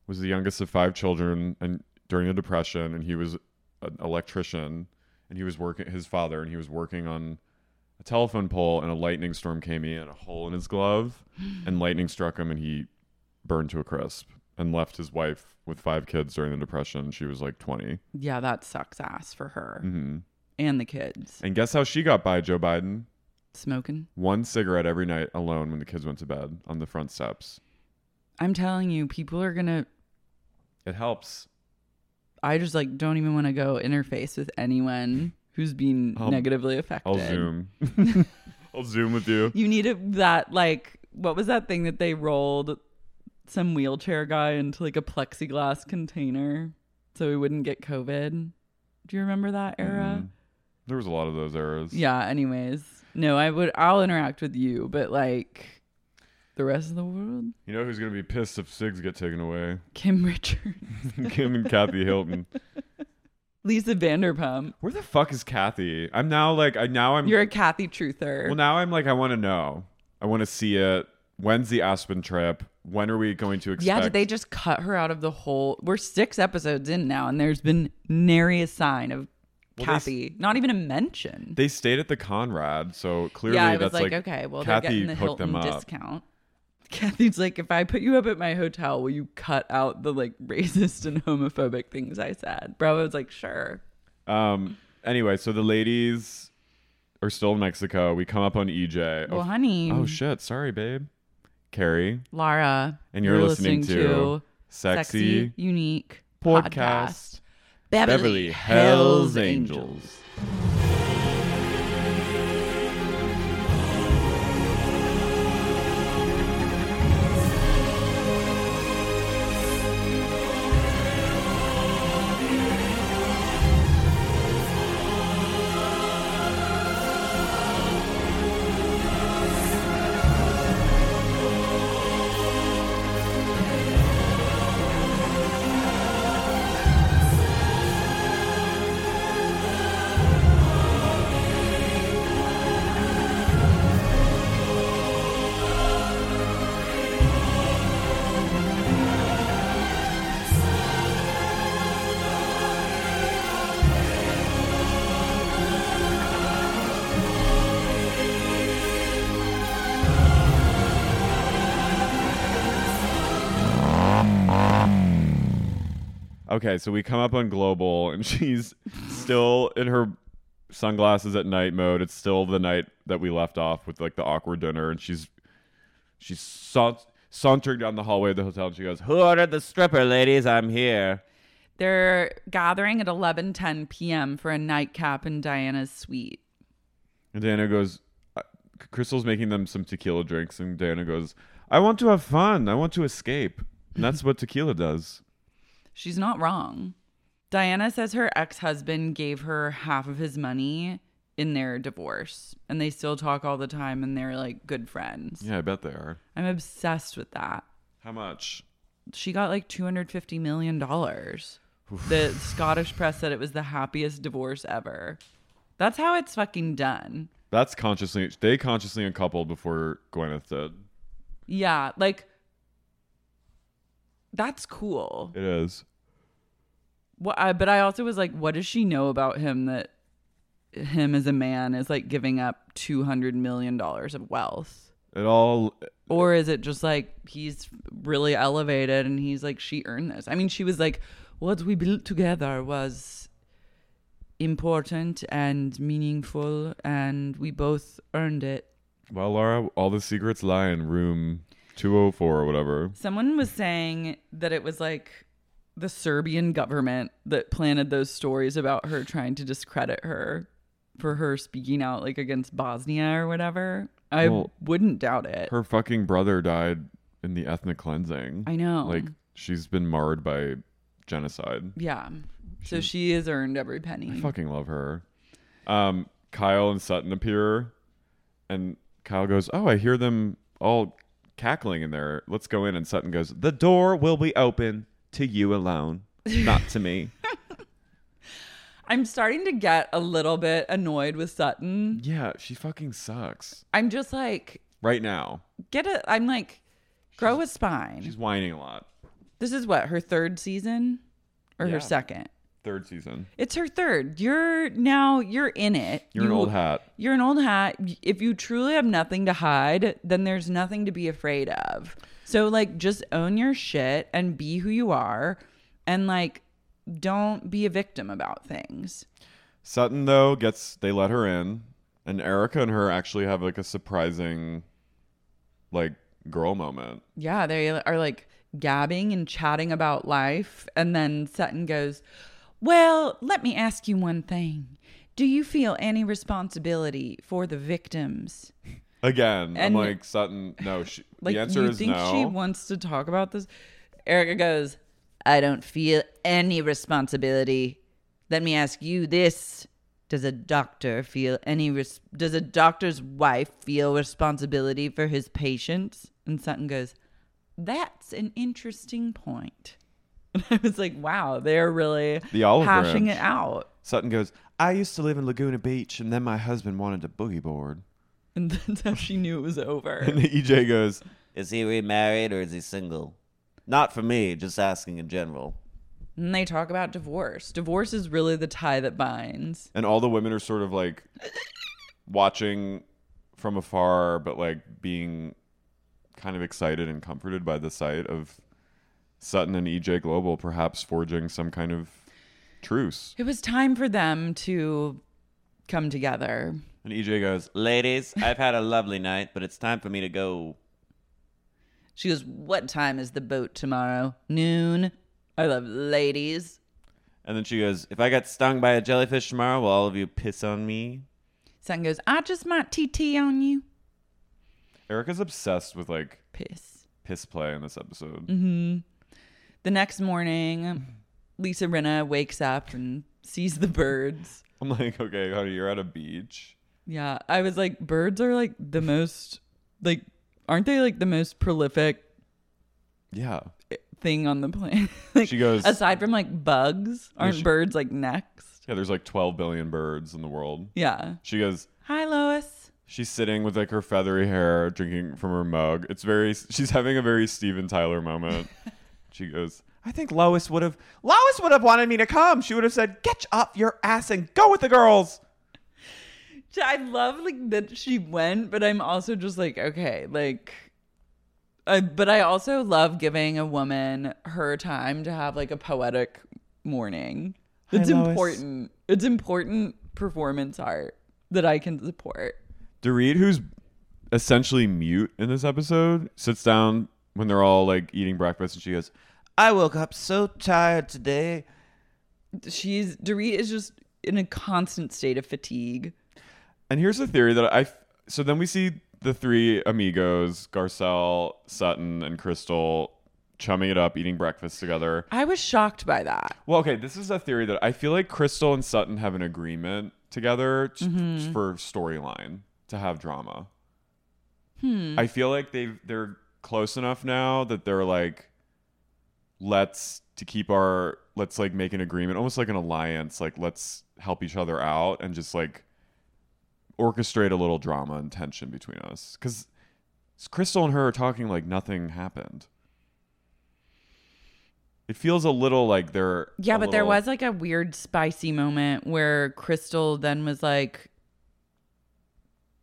was the youngest of five children and during the depression and he was an electrician and he was working his father and he was working on a telephone pole and a lightning storm came in a hole in his glove and lightning struck him and he burned to a crisp and left his wife with five kids during the depression. She was like 20. Yeah, that sucks ass for her hmm and the kids. And guess how she got by Joe Biden? Smoking. One cigarette every night alone when the kids went to bed on the front steps. I'm telling you, people are gonna. It helps. I just like don't even want to go interface with anyone who's been I'll- negatively affected. I'll zoom. I'll zoom with you. You need a, that like what was that thing that they rolled some wheelchair guy into like a plexiglass container so he wouldn't get COVID. Do you remember that era? Mhm. There was a lot of those eras. Yeah. Anyways, no, I would. I'll interact with you, but like the rest of the world, You know who's gonna be pissed if Sigs get taken away? Kim Richards, Kim and Kathy Hilton. Lisa Vanderpump. Where the fuck is Kathy? I'm now like I now I'm You're a Kathy truther. well now I'm like I want to know. I want to see it. When's the Aspen trip? When are we going to expect? yeah, did they just cut her out of the whole? We're six episodes in now, and there's been nary a sign of Well, they Kathy. Not even a mention. They stayed at the Conrad, so clearly yeah, I was that's like, like, okay, well Kathy they're getting the hooked them Hilton up. discount. Kathy's like, if I put you up at my hotel, will you cut out the like racist and homophobic things I said? Bravo was like, sure. Um. Anyway, so the ladies are still in Mexico. We come up on EJ. Well, oh, honey, oh shit! Sorry, babe. Carrie, Lara, and you're, listening, to Sexy, Unique Podcast. Beverly, Beverly Hells Angels. Okay, so we come up on Global, and she's still in her sunglasses at night mode. It's still the night that we left off with like the awkward dinner, and she's she's saunt- sauntering down the hallway of the hotel, and she goes, "Who ordered the stripper, ladies? I'm here." They're gathering at 11:10 p.m. for a nightcap in Diana's suite. And Diana goes, uh, Crystal's making them some tequila drinks, and Diana goes, "I want to have fun. I want to escape." And that's what tequila does. She's not wrong. Diana says her ex husband gave her half of his money in their divorce, and they still talk all the time, and they're like good friends. Yeah, I bet they are. I'm obsessed with that. How much? She got like $250 million. The Scottish press said it was the happiest divorce ever. That's how it's fucking done. That's consciously they consciously uncoupled before Gwyneth did. Yeah, like that's cool. It is. What I, but I also was like, what does she know about him that him as a man is like giving up two hundred million dollars of wealth? It all Or is it just like he's really elevated and he's like, she earned this? I mean, she was like, what we built together was important and meaningful, and we both earned it. well, Laura, all the secrets lie in room two oh four or whatever. Someone was saying that it was like the Serbian government that planted those stories about her trying to discredit her for her speaking out like against Bosnia or whatever. I Well, wouldn't doubt it. Her fucking brother died in the ethnic cleansing. I know. Like she's been marred by genocide. yeah. So she has earned every penny. I fucking love her. Um, Kyle and Sutton appear, and Kyle goes, "Oh, I hear them all cackling in there. Let's go in." And Sutton goes, "The door will be open to you alone, not to me." I'm starting to get a little bit annoyed with Sutton. yeah, she fucking sucks I'm just like, right now. get it. I'm like, grow a spine. She's whining a lot. This is what, her third season or Yeah. her second? Third season. It's her third. You're now you're in it. You're an old hat. You're an old hat. If you truly have nothing to hide, then there's nothing to be afraid of. So like just own your shit and be who you are and like don't be a victim about things. Sutton though gets they let her in, and Erika and her actually have like a surprising, like girl moment. Yeah, they are like gabbing and chatting about life. And then Sutton goes, Well, let me ask you one thing. Do you feel any responsibility for the victims? Again, I'm like Sutton. No, she, Like, the answer is. Do you is think no. she wants to talk about this? Erika goes, I don't feel any responsibility. Let me ask you this. Does a doctor feel any res- does a doctor's wife feel responsibility for his patients? And Sutton goes, That's an interesting point. And I was like, wow, they're really The olive hashing branch. it out. Sutton goes. I used to live in Laguna Beach, and then my husband wanted to boogie board. And that's how she knew it was over. And EJ goes, Is he remarried or is he single? Not for me, just asking in general. And they talk about divorce. Divorce is really the tie that binds. and all the women are sort of like watching from afar, but like being kind of excited and comforted by the sight of Sutton and EJ Global perhaps forging some kind of truce. It was time for them to come together. And EJ goes, Ladies, I've had a lovely night, but it's time for me to go. She goes, What time is the boat tomorrow? Noon. I love ladies. And then she goes, If I get stung by a jellyfish tomorrow, will all of you piss on me? Sutton goes, I just might TT on you. Erika's obsessed with like Piss. piss play in this episode. Mm-hmm. The next morning, Lisa Rinna wakes up and sees the birds. I'm like, okay, honey, you're at a beach. Yeah, I was like, birds are like the most, like, aren't they like the most prolific Yeah. thing on the planet? like, She goes- aside from like bugs, aren't she- birds like next? Yeah, there's like 12 billion birds in the world. Yeah. She goes, Hi, Lois. She's sitting with like her feathery hair, drinking from her mug. It's very. She's having a very Steven Tyler moment. she goes, "I think Lois would have. Lois would have wanted me to come. She would have said, "Get off your ass and go with the girls." I love like that she went, but I'm also just like, okay, like, I, but I also love giving a woman her time to have like a poetic morning. It's Lois. important. It's important performance art that I can support. Dorit, who's essentially mute in this episode, sits down when they're all like eating breakfast, and she goes, I woke up so tired today. She's Dorit is just in a constant state of fatigue. And here's the theory that I. So then we see the three amigos, Garcelle, Sutton, and Crystal, chumming it up, eating breakfast together. I was shocked by that. Well, okay, this is a theory that I feel like Crystal and Sutton have an agreement together t- Mm-hmm. for storyline to have drama. Hmm. I feel like they they're close enough now that they're like, let's to keep our let's like make an agreement, almost like an alliance. Like let's help each other out and just like orchestrate a little drama and tension between us because Crystal and her are talking like nothing happened. It feels a little like they're Yeah, but there was like a weird spicy moment where Crystal then was like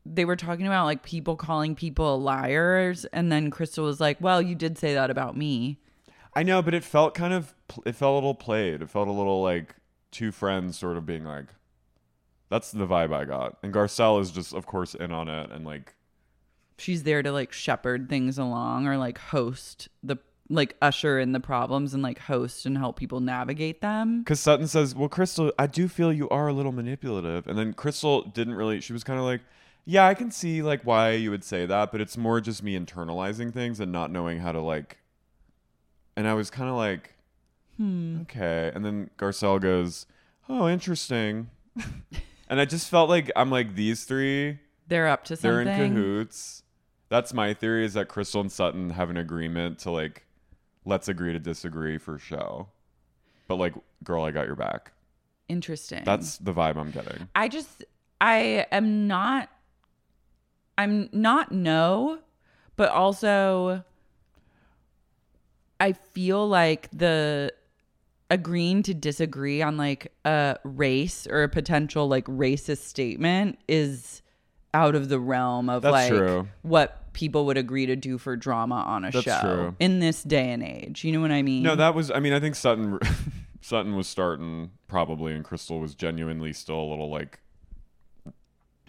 they were talking about like people calling people liars and then Crystal was like, "Well, you did say that about me." I know, but it felt kind of it felt a little played. It felt a little like two friends sort of being like that's the vibe I got. And Garcelle is just of course in on it and like She's there to like shepherd things along or like host the like usher in the problems and like host and help people navigate them. cuz Sutton says, "Well, Crystal, I do feel you are a little manipulative." And then Crystal didn't really she was kind of like, "Yeah, I can see like why you would say that, but it's more just me internalizing things and not knowing how to like And I was kind of like, Hmm. okay. And then Garcelle goes, "Oh, interesting." and I just felt like I'm like these three They're up to something. they're in cahoots. That's my theory is that Crystal and Sutton have an agreement to like let's agree to disagree for show. But like, girl, I got your back. Interesting. That's the vibe I'm getting. I just I am not I'm not no, but also I feel like the agreeing to disagree on like a race or a potential like racist statement is out of the realm of That's like true. what people would agree to do for drama on a That's show true. in this day and age. You know what I mean? No, that was. I mean, I think Sutton Sutton was starting probably, and Crystal was genuinely still a little like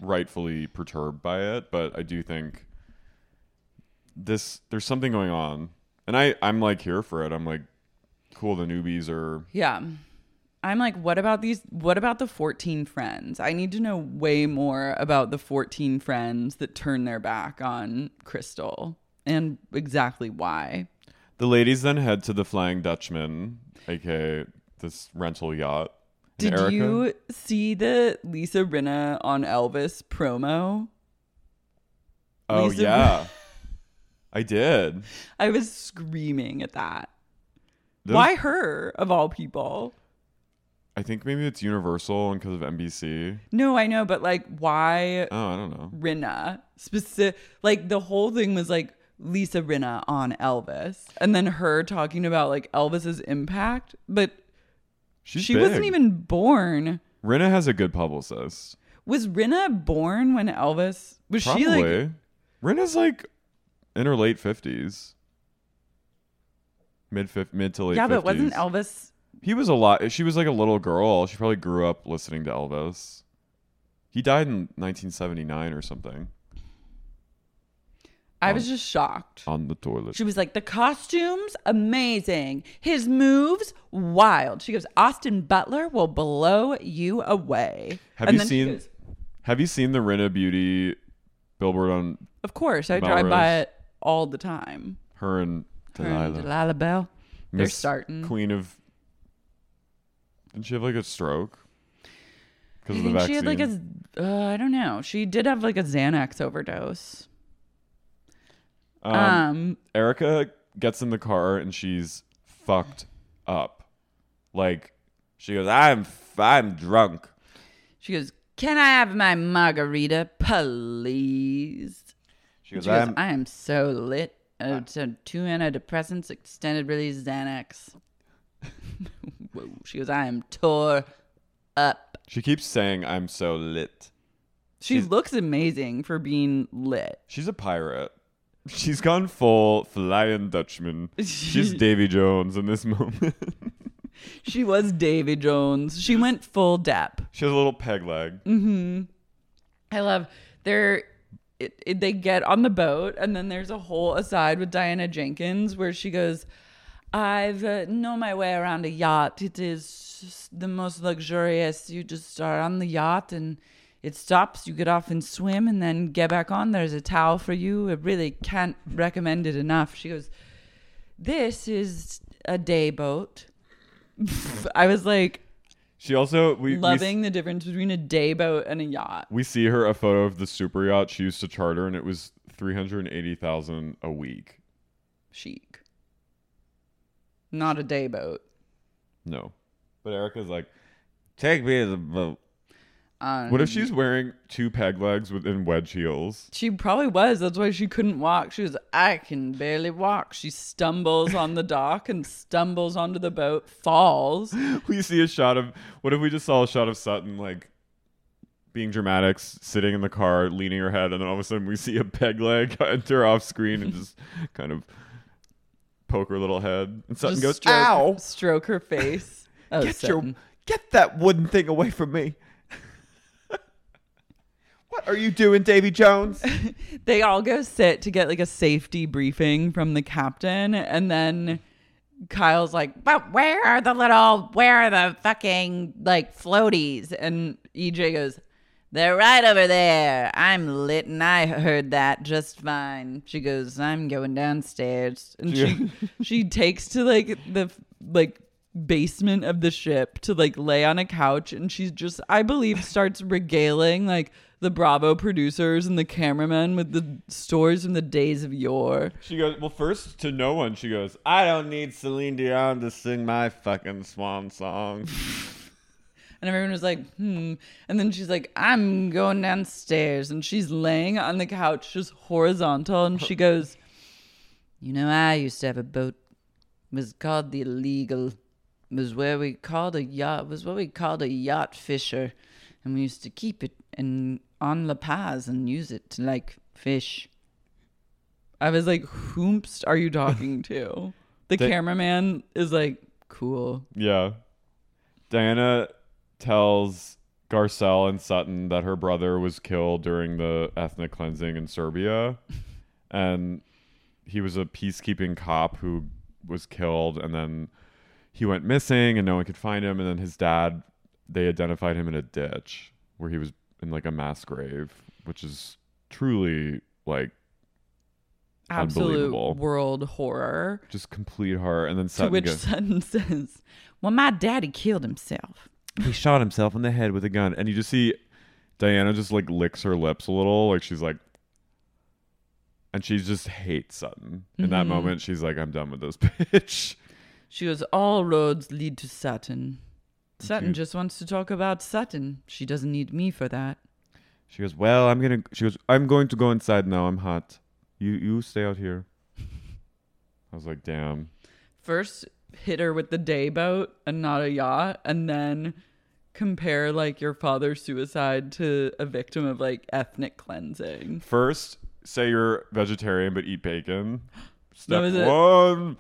rightfully perturbed by it. But I do think this there's something going on, and I I'm like here for it. I'm like, cool. The newbies are. Yeah. I'm like, what about these? What about the 14 friends? I need to know way more about the 14 friends that turn their back on Crystal and exactly why. The ladies then head to the Flying Dutchman, aka this rental yacht. Did Erika- you see the Lisa Rinna on Elvis promo? Oh Lisa- yeah, I did. I was screaming at that. Those- Why her, of all people? I think maybe it's Universal and because of NBC. No, I know, but like, why Oh, I don't know. Rinna specific like the whole thing was like Lisa Rinna on Elvis and then her talking about like Elvis's impact but She's she wasn't even born Rinna has a good publicist. was Rinna born when Elvis was Probably. she like Rinna's like in her late fifties, mid mid to late. yeah 50s. but wasn't Elvis He was a lot. She was like a little girl. She probably grew up listening to Elvis. He died in 1979 or something I was just shocked on the toilet. she was like the costumes amazing his moves wild she goes Austin Butler will blow you away have And you seen? goes, have you seen the Rinna Beauty billboard on of course I drive by it all the time Her and Delilah? Delilah Belle they're Miss starting Queen of. Didn't she have like a stroke? Because of the vaccine. she had like a, uh, I don't know. She did have like a Xanax overdose. um, Um, Erika gets in the car and she's fucked up. Like she goes, "I'm f- I'm drunk." she goes, "Can I have my margarita, please?" She goes, She goes, "I'm." "I am so lit." Uh, so two antidepressants, extended release Xanax. Whoa. She goes, "I am tore up." she keeps saying, "I'm so lit." She looks amazing for being lit. She's a pirate. She's gone full Flying Dutchman. She's Davy Jones in this moment. She was Davy Jones. She went full depth. she has a little peg leg. I love they're it, it, they get on the boat and then there's a whole aside with Diana Jenkins where she goes, "I've uh, know my way around a yacht. It is the most luxurious. You just are on the yacht and." It stops, you get off and swim, and then get back on. There's a towel for you. I really can't recommend it enough. She goes, This is a day boat. I was like, She also we we- loving the difference between a day boat and a yacht. We see her a photo of the super yacht she used to charter, and it was three hundred eighty thousand a week. chic. Not a day boat. No, but Erika's like, take me to the boat. Um, What if she's wearing two peg legs within wedge heels? She probably was. That's why she couldn't walk. She was, I can barely walk. She stumbles on the dock and stumbles onto the boat, falls. We see a shot of what if we just saw a shot of Sutton like being dramatic, sitting in the car, leaning her head, and then all of a sudden we see a peg leg enter off screen and just kind of poke her little head, and Sutton Just goes, stroke, "Ow! Stroke her face. Oh, Get your get that wooden thing away from me." Are you doing, Davy Jones? They all go sit to get like a safety briefing from the captain, and then Kyle's like, "But where are the little? Where are the fucking like floaties?" And EJ goes, "They're right over there. I'm lit, and I heard that just fine." She goes, "I'm going downstairs," and she she takes to like the like basement of the ship to like lay on a couch and she's just I believe starts regaling like the Bravo producers and the cameramen with the stories from the days of yore. She goes, well, first to no one, she goes, I don't need Celine Dion to sing my fucking swan song. And everyone was like, hmm. And then she's like, I'm going downstairs. And she's laying on the couch, just horizontal. And she goes, You know, I used to have a boat. It was called the Illegal. Was where we called a yacht. Was what we called a yacht fisher. And we used to keep it in on La Paz and use it to like fish. I was like, whomst are you talking to? The cameraman is like, cool. Yeah. Diana tells Garcelle and Sutton that her brother was killed during the ethnic cleansing in Serbia. and he was a peacekeeping cop who was killed. And then he went missing and no one could find him. And then his dad, they identified him in a ditch where he was in like a mass grave, which is truly like Absolute world horror. just complete horror. And then To which goes, Sutton says, Well, my daddy killed himself. he shot himself in the head with a gun and you just see diana just like licks her lips a little like she's like and she just hates sutton in that mm-hmm. moment she's like i'm done with this bitch She goes, All roads lead to Sutton. Sutton just wants to talk about Sutton. She doesn't need me for that. she goes well i'm gonna she goes i'm going to go inside now i'm hot you you stay out here i was like damn First, hit her with the day boat and not a yacht, and then compare like your father's suicide to a victim of like ethnic cleansing. first say you're vegetarian but eat bacon step was it. one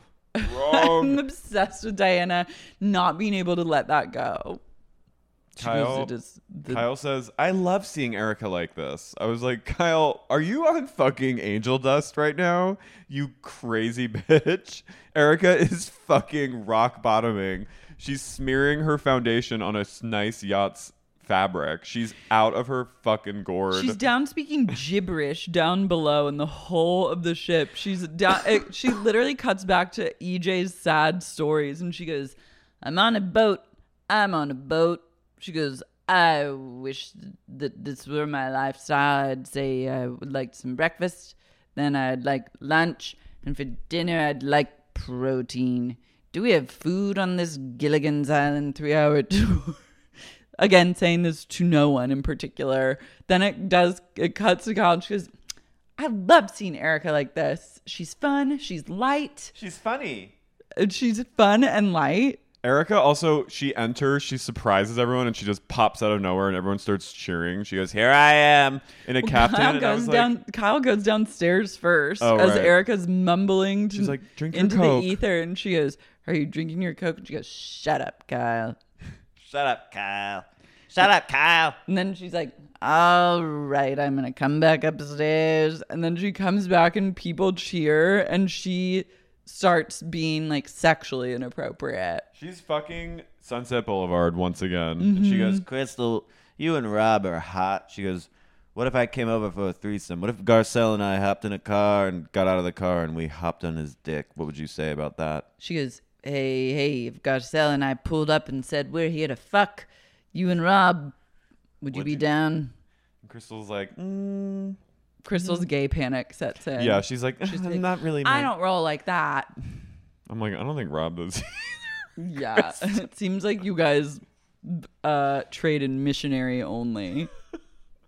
I'm obsessed with Diana not being able to let that go. She Kyle- "It is the- Kyle says, I love seeing Erika like this. I was like, Kyle, are you on fucking angel dust right now? You crazy bitch. Erika is fucking rock bottoming. She's smearing her foundation on a nice yacht's fabric. She's out of her fucking gourd. She's down speaking gibberish down below in the whole of the ship. She's down. It, she literally cuts back to EJ's sad stories, and she goes, "I'm on a boat. I'm on a boat." She goes, "I wish that this were my lifestyle. I'd say I would like some breakfast, then I'd like lunch, and for dinner I'd like protein. Do we have food on this Gilligan's Island three-hour tour?" Again saying this to no one in particular. Then it does it cuts to Kyle and she goes, I love seeing Erika like this. She's fun, she's light, She's funny. and she's fun and light. Erika also, she enters, she surprises everyone, and she just pops out of nowhere, and everyone starts cheering. She goes, "Here I am in a caftan." Kyle and goes down. like, Kyle goes downstairs first Oh, as right. Erika's mumbling. To, She's like, "Drink your into Coke." the ether, and she goes, "Are you drinking your coke?" And she goes, "Shut up, Kyle." Shut up, Kyle. Shut up, Kyle. And then she's like, all right, I'm going to come back upstairs. And then she comes back and people cheer and she starts being like sexually inappropriate. She's fucking Sunset Boulevard once again. And She she goes, goes, Crystal, you and Rob are hot. She goes, What if I came over for a threesome? What if Garcelle and I hopped in a car and got out of the car and we hopped on his dick? What would you say about that? She goes, hey, hey, if Garcelle and I pulled up and said, we're here to fuck you and Rob, would you Would be you- down? Crystal's like, mm. Crystal's gay panic sets in. yeah, she's like, She's I'm like, not really. I my-" don't roll like that. I'm like, I don't think Rob does. Either. Yeah. it seems like you guys uh trade in missionary only.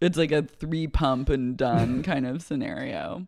It's like a three pump and done kind of scenario.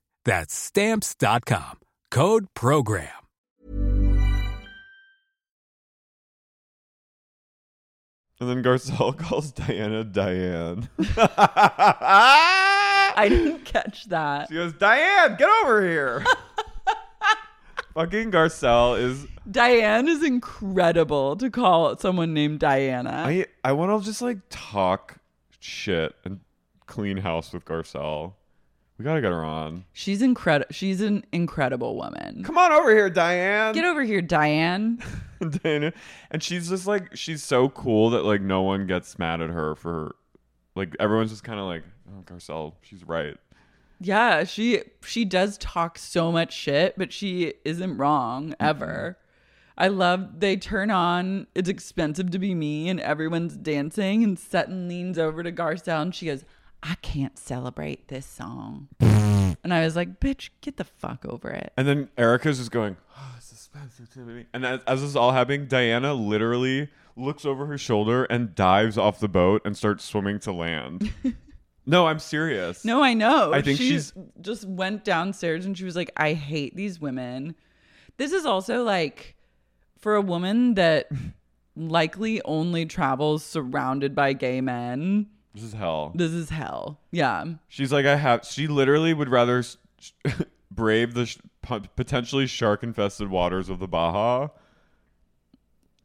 That's Stamps.com. Code PROGRAM. And then Garcelle calls Diana Diane. I didn't catch that. She goes, Diane, get over here. Fucking Garcelle is. Diane is incredible to call someone named Diana. I I want to just like talk shit and clean house with Garcelle. We gotta get her on. She's incredible. She's an incredible woman. Come on over here, Diane. Get over here, Diane. Diana. And she's just like she's so cool that like no one gets mad at her for like everyone's just kind of like oh Garcelle, she's right. Yeah, she she does talk so much shit, but she isn't wrong ever. I love they turn on It's Expensive to Be Me and everyone's dancing and Sutton leans over to Garcelle and she goes, I can't celebrate this song. and I was like, bitch, get the fuck over it. And then Erica's just going, oh, it's expensive to me. And as, as this is all happening, Diana literally looks over her shoulder and dives off the boat and starts swimming to land. no, I'm serious. No, I know. I think She she's- just went downstairs and she was like, I hate these women. This is also like for a woman that likely only travels surrounded by gay men. This is hell. This is hell. Yeah. She's like, I have. She literally would rather s- brave the sh- potentially shark infested waters of the Baja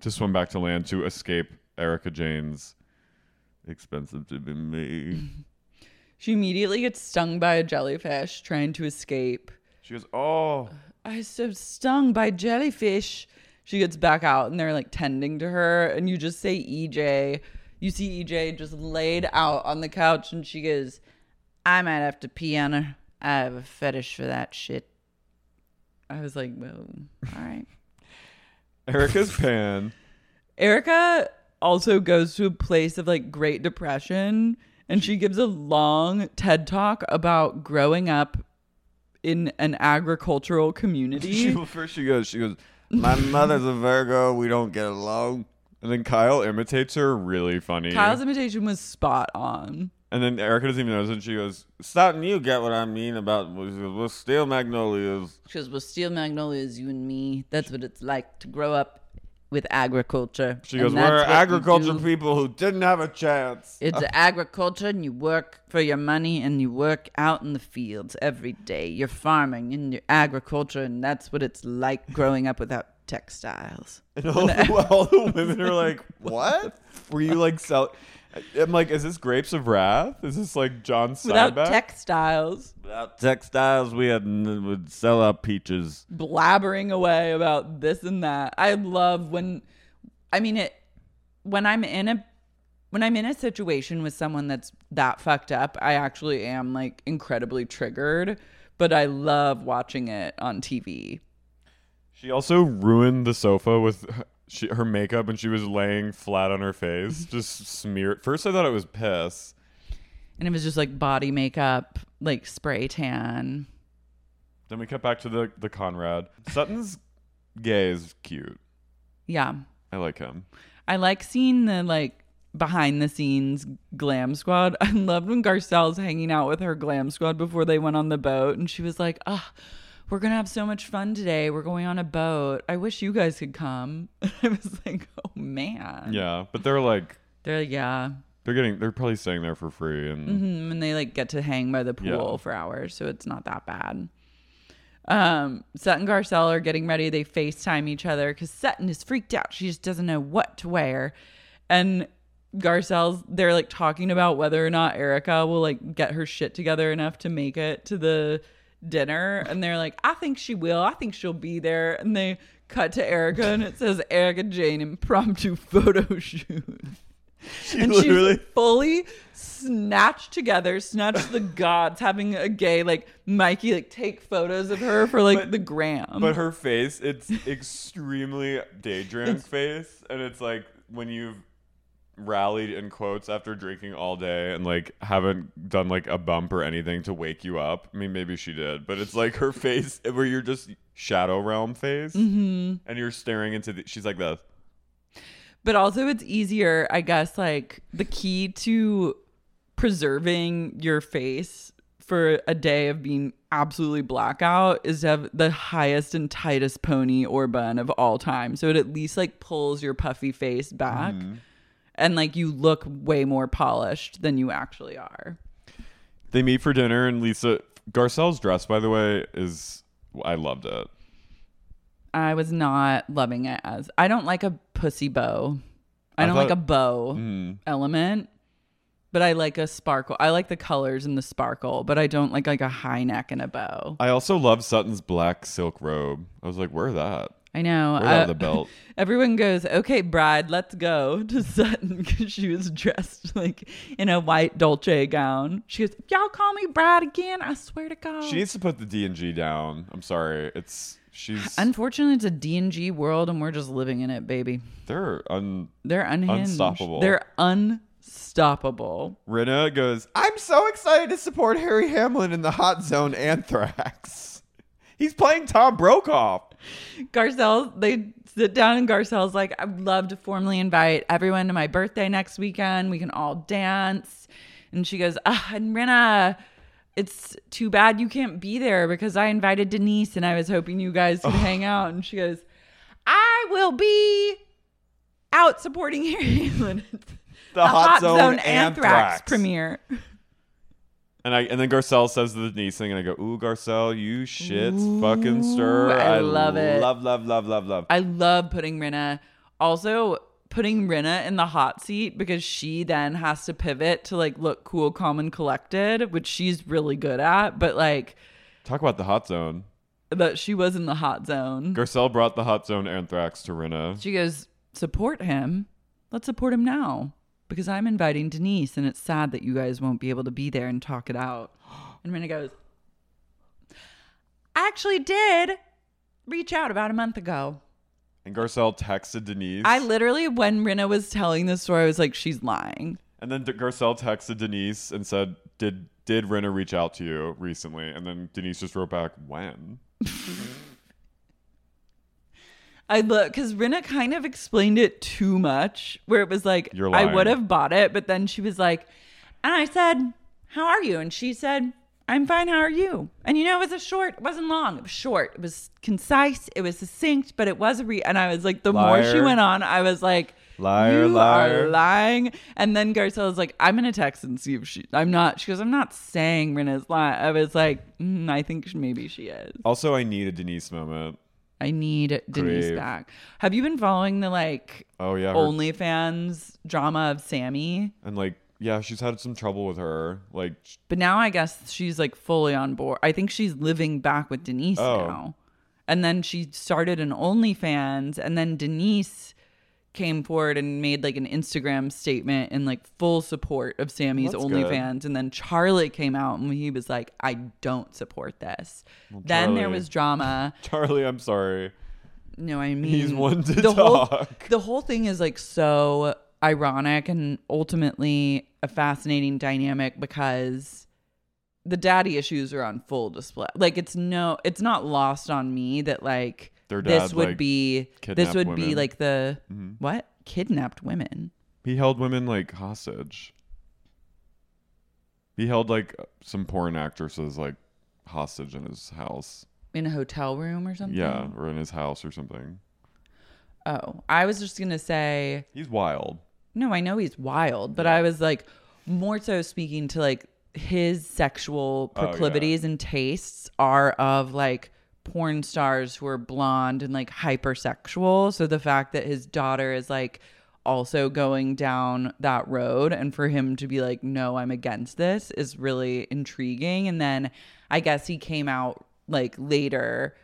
to swim back to land to escape Erica Jayne's expensive to be me. She immediately gets stung by a jellyfish trying to escape. She goes, Oh, I so stung by jellyfish. She gets back out and they're like tending to her. And you just say EJ. You see EJ just laid out on the couch and she goes, I might have to pee on her. I have a fetish for that shit. I was like, well, all right. Erica's pan. Erica also goes to a place of like Great Depression and she gives a long TED talk about growing up in an agricultural community. She, first she goes, she goes, my mother's a Virgo. We don't get along. And then Kyle imitates her really funny. Kyle's imitation was spot on. and then Erica doesn't even notice, and she goes, Stop, and you get what I mean about what steel magnolias. She goes, Well, steel magnolias, you and me. That's what it's like to grow up with agriculture. She goes, We're agriculture do. people who didn't have a chance. It's agriculture, and you work for your money, and you work out in the fields every day. You're farming and you're agriculture, and that's what it's like growing up without textiles. and all, the, all the women are like, What? Were you like sell? I'm like, is this Grapes of Wrath? Is this like John Without textiles, Without textiles, we had would sell out peaches. blabbering away about this and that. I love when, I mean it. When I'm in a, when I'm in a situation with someone that's that fucked up, I actually am like incredibly triggered. But I love watching it on TV. She also ruined the sofa with her, she, her makeup, and she was laying flat on her face, just smeared. First, I thought it was piss. and it was just like body makeup, like spray tan. Then we cut back to the the Conrad. Sutton's gay is cute. Yeah, I like him. I like seeing the like behind the scenes glam squad. I loved when Garcelle's hanging out with her glam squad before they went on the boat, and she was like, "Ah, we're gonna have so much fun today. We're going on a boat. I wish you guys could come." I was like, "Oh man." Yeah, but they're like They're like, yeah. they're getting they're probably staying there for free, and hmm And they like get to hang by the pool Yeah. for hours, so it's not that bad. Um, Sutton and Garcelle are getting ready. They FaceTime each other because Sutton is freaked out. She just doesn't know what to wear. And Garcelle's they're like talking about whether or not Erica will like get her shit together enough to make it to the dinner. And they're like, I think she will. I think she'll be there. And they cut to Erica and it says Erica Jayne impromptu photo shoot. and literally- she's fully snatched together, snatched the gods, having a gay like Mikey like take photos of her for like But- the gram. But her face, it's extremely day drunk face, and it's like when you've rallied in quotes after drinking all day and like haven't done like a bump or anything to wake you up. I mean, maybe she did, but it's like her face where you're just shadow realm face, Mhm. and you're staring into the. She's like this. but also it's easier, I guess, like the key to preserving your face for a day of being absolutely blackout is to have the highest and tightest pony or bun of all time. So it at least like pulls your puffy face back and like you look way more polished than you actually are. They meet for dinner, and Lisa Garcelle's dress, by the way, is I loved it. I was not loving it as I don't like a pussy bow. I, I don't like a bow Mhm. element, but I like a sparkle. I like the colors and the sparkle, but I don't like like a high neck and a bow. I also love Sutton's black silk robe. I was like, wear that. I know. That uh, the belt. Everyone goes, "Okay, Bride, let's go to Sutton" because she was dressed like in a white Dolce gown. She goes, "If y'all call me Bride again, I swear to God." She needs to put the D and G down. I'm sorry. It's she's Unfortunately, it's a D&G world and we're just living in it, baby. they're un They're unhinged. Unstoppable. They're unstoppable. Rinna goes, I'm so excited to support Harry Hamlin in the Hot Zone Anthrax. He's playing Tom Brokaw. Garcelle, they sit down and Garcelle's like, I'd love to formally invite everyone to my birthday next weekend. We can all dance. And she goes, ah, and Rinna, it's too bad you can't be there because I invited Denise and I was hoping you guys could hang out. And she goes, I will be out supporting Harry at The Hot Zone Anthrax. premiere. And I and then Garcelle says the Denise thing, and I go, Ooh, Garcelle, you shits fucking stir. I love it. Love, love, love, love, love. I love putting Rinna. Also, putting Rinna in the hot seat because she then has to pivot to like look cool, calm, and collected, which she's really good at. But like Talk about the Hot Zone. that she was in the hot zone. Garcelle brought the Hot Zone Anthrax to Rinna. She goes, support him. Let's support him now because I'm inviting Denise, and it's sad that you guys won't be able to be there and talk it out. And Rinna goes, I actually did reach out about a month ago. And Garcelle texted Denise. I literally, when Rinna was telling this story, I was like, she's lying. And then Garcelle texted Denise and said, "Did did Rinna reach out to you recently?" And then Denise just wrote back, "When?" I look because Rinna kind of explained it too much, where it was like, You're I would have bought it, but then she was like, and I said, How are you? And she said, I'm fine. How are you? And you know, it was a short, it wasn't long. It was short. It was concise. It was succinct, but it was a re. And I was like, the more she went on, I was like, Liar, you liar. are lying. And then Garcelle was like, I'm gonna text and see if she. I'm not. She goes, I'm not saying Rinna's lying. I was like, mm, I think maybe she is. Also, I need a Denise moment. I need Denise Crave. back. Have you been following the like Oh yeah, her- OnlyFans drama of Sami? and like yeah, she's had some trouble with her. Like But now I guess she's like fully on board. I think she's living back with Denise Oh. now. And then she started an OnlyFans, and then Denise came forward and made like an Instagram statement in like full support of Sami's That's OnlyFans. And then Charlie came out and he was like, I don't support this. Well, then there was drama. Charlie, I'm sorry. No, I mean He's one to the Whole, talk. the whole thing is like so ironic and ultimately a fascinating dynamic because the daddy issues are on full display. Like it's no, it's not lost on me that like Their this would like, be this kidnapped would be women. like the Mhm. what kidnapped women. He held women like hostage. He held like some porn actresses like hostage in his house. In a hotel room or something? Yeah, or in his house or something. Oh, I was just gonna say He's wild. No, I know he's wild, but I was like more so speaking to like his sexual Oh, yeah. proclivities and tastes are of like porn stars who are blonde and like hypersexual. So the fact that his daughter is like also going down that road and for him to be like no, I'm against this is really intriguing and then I guess he came out like later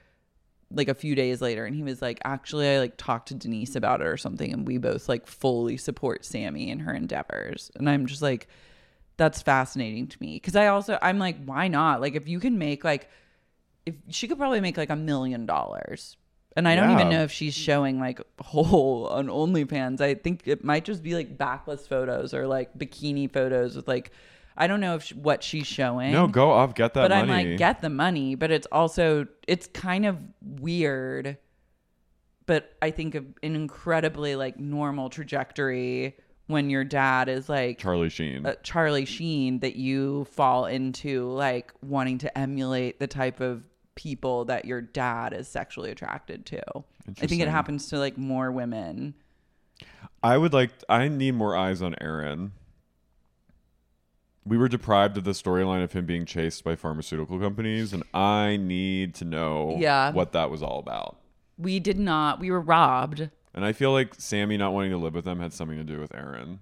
like a few days later and he was like actually I like talked to Denise about it or something and we both like fully support Sami in her endeavors. And I'm just like that's fascinating to me cuz I also I'm like why not? Like if you can make like if she could probably make like a million dollars. And I don't even know if she's showing like whole on OnlyFans. I think it might just be like backless photos or like bikini photos with like I don't know if sh what she's showing. No, go off, get that but I'm like, get the money. But it's also it's kind of weird. But I think of an incredibly like normal trajectory when your dad is like Charlie Sheen. uh, Charlie Sheen that you fall into like wanting to emulate the type of people that your dad is sexually attracted to. I think it happens to like more women. I would like. I need more eyes on Aaron. We were deprived of the storyline of him being chased by pharmaceutical companies, and I need to know Yeah. what that was all about. We did not. We were robbed. And I feel like Sami not wanting to live with them had something to do with Aaron.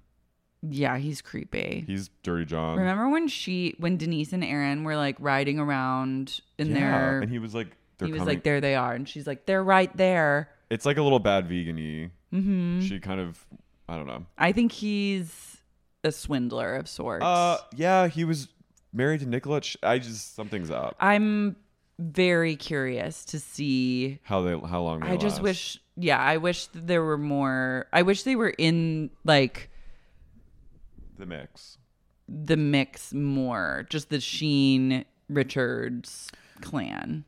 Yeah, he's creepy. He's Dirty John. Remember when she, when Denise and Aaron were like riding around in Yeah, their, and he was like, they're he was coming- like, there they are, and she's like, they're right there. It's like a little bad vegan-y. hmm She kind of, I don't know. I think he's a swindler of sorts. Uh, yeah, he was married to. Sh- I just something's up. I'm very curious to see. How they, how long? They I just wish, yeah, I wish there were more. I wish they were in like the mix. the mix more. Just the Sheen Richards clan.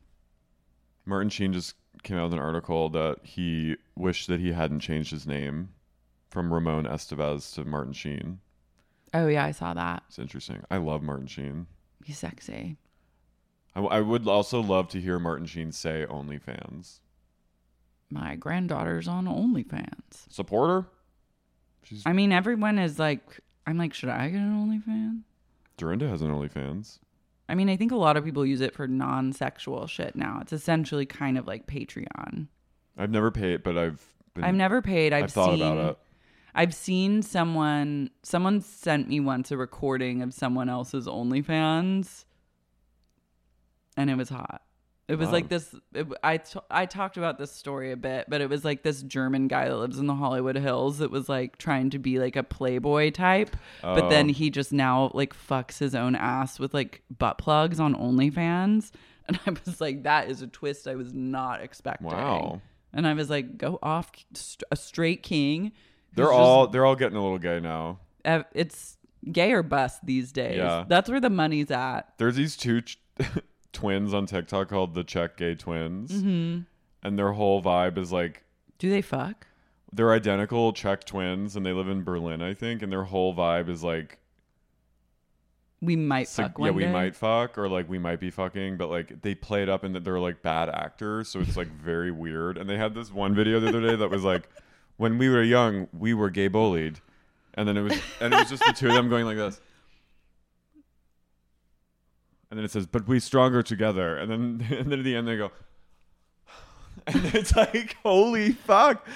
Martin Sheen just came out with an article that he wished that he hadn't changed his name from Ramon Estevez to Martin Sheen. Oh yeah, I saw that. It's interesting. I love Martin Sheen. He's sexy. I, I would also love to hear Martin Sheen say OnlyFans. My granddaughter's on OnlyFans. Support her? She's I mean, everyone is like, I'm like, should I get an OnlyFans? Dorinda has an OnlyFans. I mean, I think a lot of people use it for non-sexual shit now. It's essentially kind of like Patreon. I've never paid, but I've been, I've never paid. I've, I've thought seen, about it. I've seen someone. Someone sent me once a recording of someone else's OnlyFans, and it was hot. It was Wow. like this. It, I t- I talked about this story a bit, but it was like this German guy that lives in the Hollywood Hills that was like trying to be like a playboy type, but then Oh. he just now like fucks his own ass with like butt plugs on OnlyFans, and I was like, that is a twist I was not expecting. Wow. And I was like, go off, st- a straight king. They're just- all they're all getting a little gay now. it's gay or bust these days. Yeah. That's where the money's at. There's these two ch- twins on TikTok called the Czech Gay Twins, Mm-hmm. and their whole vibe is like Do they fuck? they're identical Czech twins, and they live in Berlin, I think, and their whole vibe is like We might So, fuck yeah, we day. might fuck or like we might be fucking, but like they play it up and that they're like bad actors, so it's like very weird. And they had this one video the other day that was like, when we were young, we were gay bullied, and then it was and it was just the two of them going like this, and then it says, but we stronger together, and then and then at the end they go, and it's like holy fuck.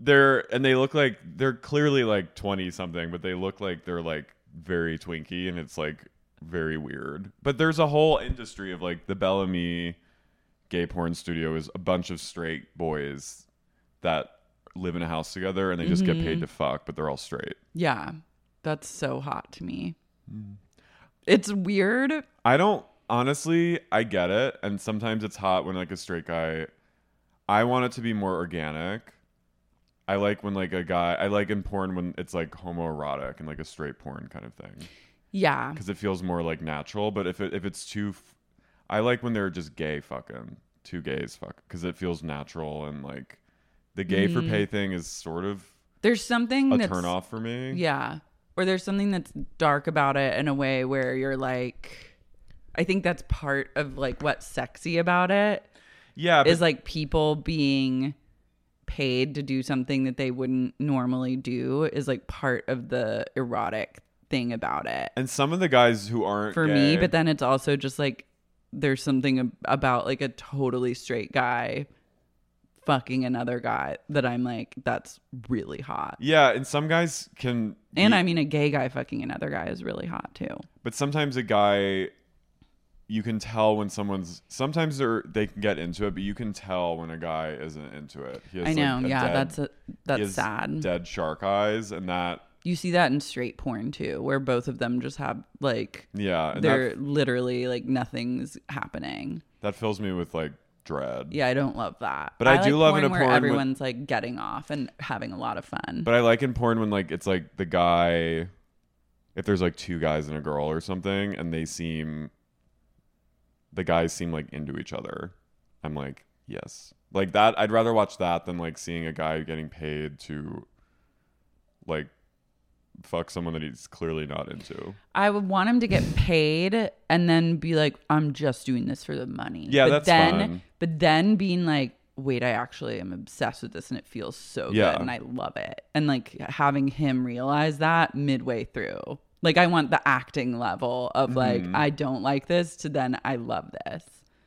They're and they look like they're clearly like twenty something, but they look like they're like very twinky, and it's like very weird. But there's a whole industry of like the Bellamy gay porn studio is a bunch of straight boys that live in a house together and they just get paid to fuck, but they're all straight. Yeah. That's so hot to me. Mm. It's weird. I don't honestly, I get it, and sometimes it's hot when like a straight guy. I want it to be more organic. I like when like a guy. I like in porn when it's like homoerotic and like a straight porn kind of thing Yeah. because it feels more like natural. But if it if it's too, f- I like when they're just gay fucking two gays fuck because it feels natural and like the gay for pay mm. thing is sort of There's something a that's turn off for me. Yeah. Or there's something that's dark about it in a way where you're like I think that's part of like what's sexy about it yeah, is like people being paid to do something that they wouldn't normally do is like part of the erotic thing about it. and some of the guys who aren't for me, but then it's also just like there's something ab- about like a totally straight guy fucking another guy that I'm like that's really hot. yeah, and some guys can And be- I mean a gay guy fucking another guy is really hot too. But sometimes a guy you can tell when someone's sometimes they're they can get into it, but you can tell when a guy isn't into it. He has, I know. like, yeah, dead- that's a, he that's has sad. Dead shark eyes, and that You see that in straight porn too, where both of them just have like yeah, they're that, literally like nothing's happening. that fills me with like dread. Yeah, I don't love that. But I do like love in a where porn when- everyone's like getting off and having a lot of fun. But I like in porn when like it's like the guy, if there's like two guys and a girl or something, and they seem, the guys seem like into each other. I'm like, yes, like that. I'd rather watch that than like seeing a guy getting paid to, like, fuck someone that he's clearly not into. I would want him to get paid and then be like, I'm just doing this for the money. Yeah, but that's then, fine. But then being like, wait, I actually am obsessed with this and it feels so Yeah. good and I love it. And like having him realize that midway through. Like I want the acting level of like, Mhm. I don't like this to then I love this.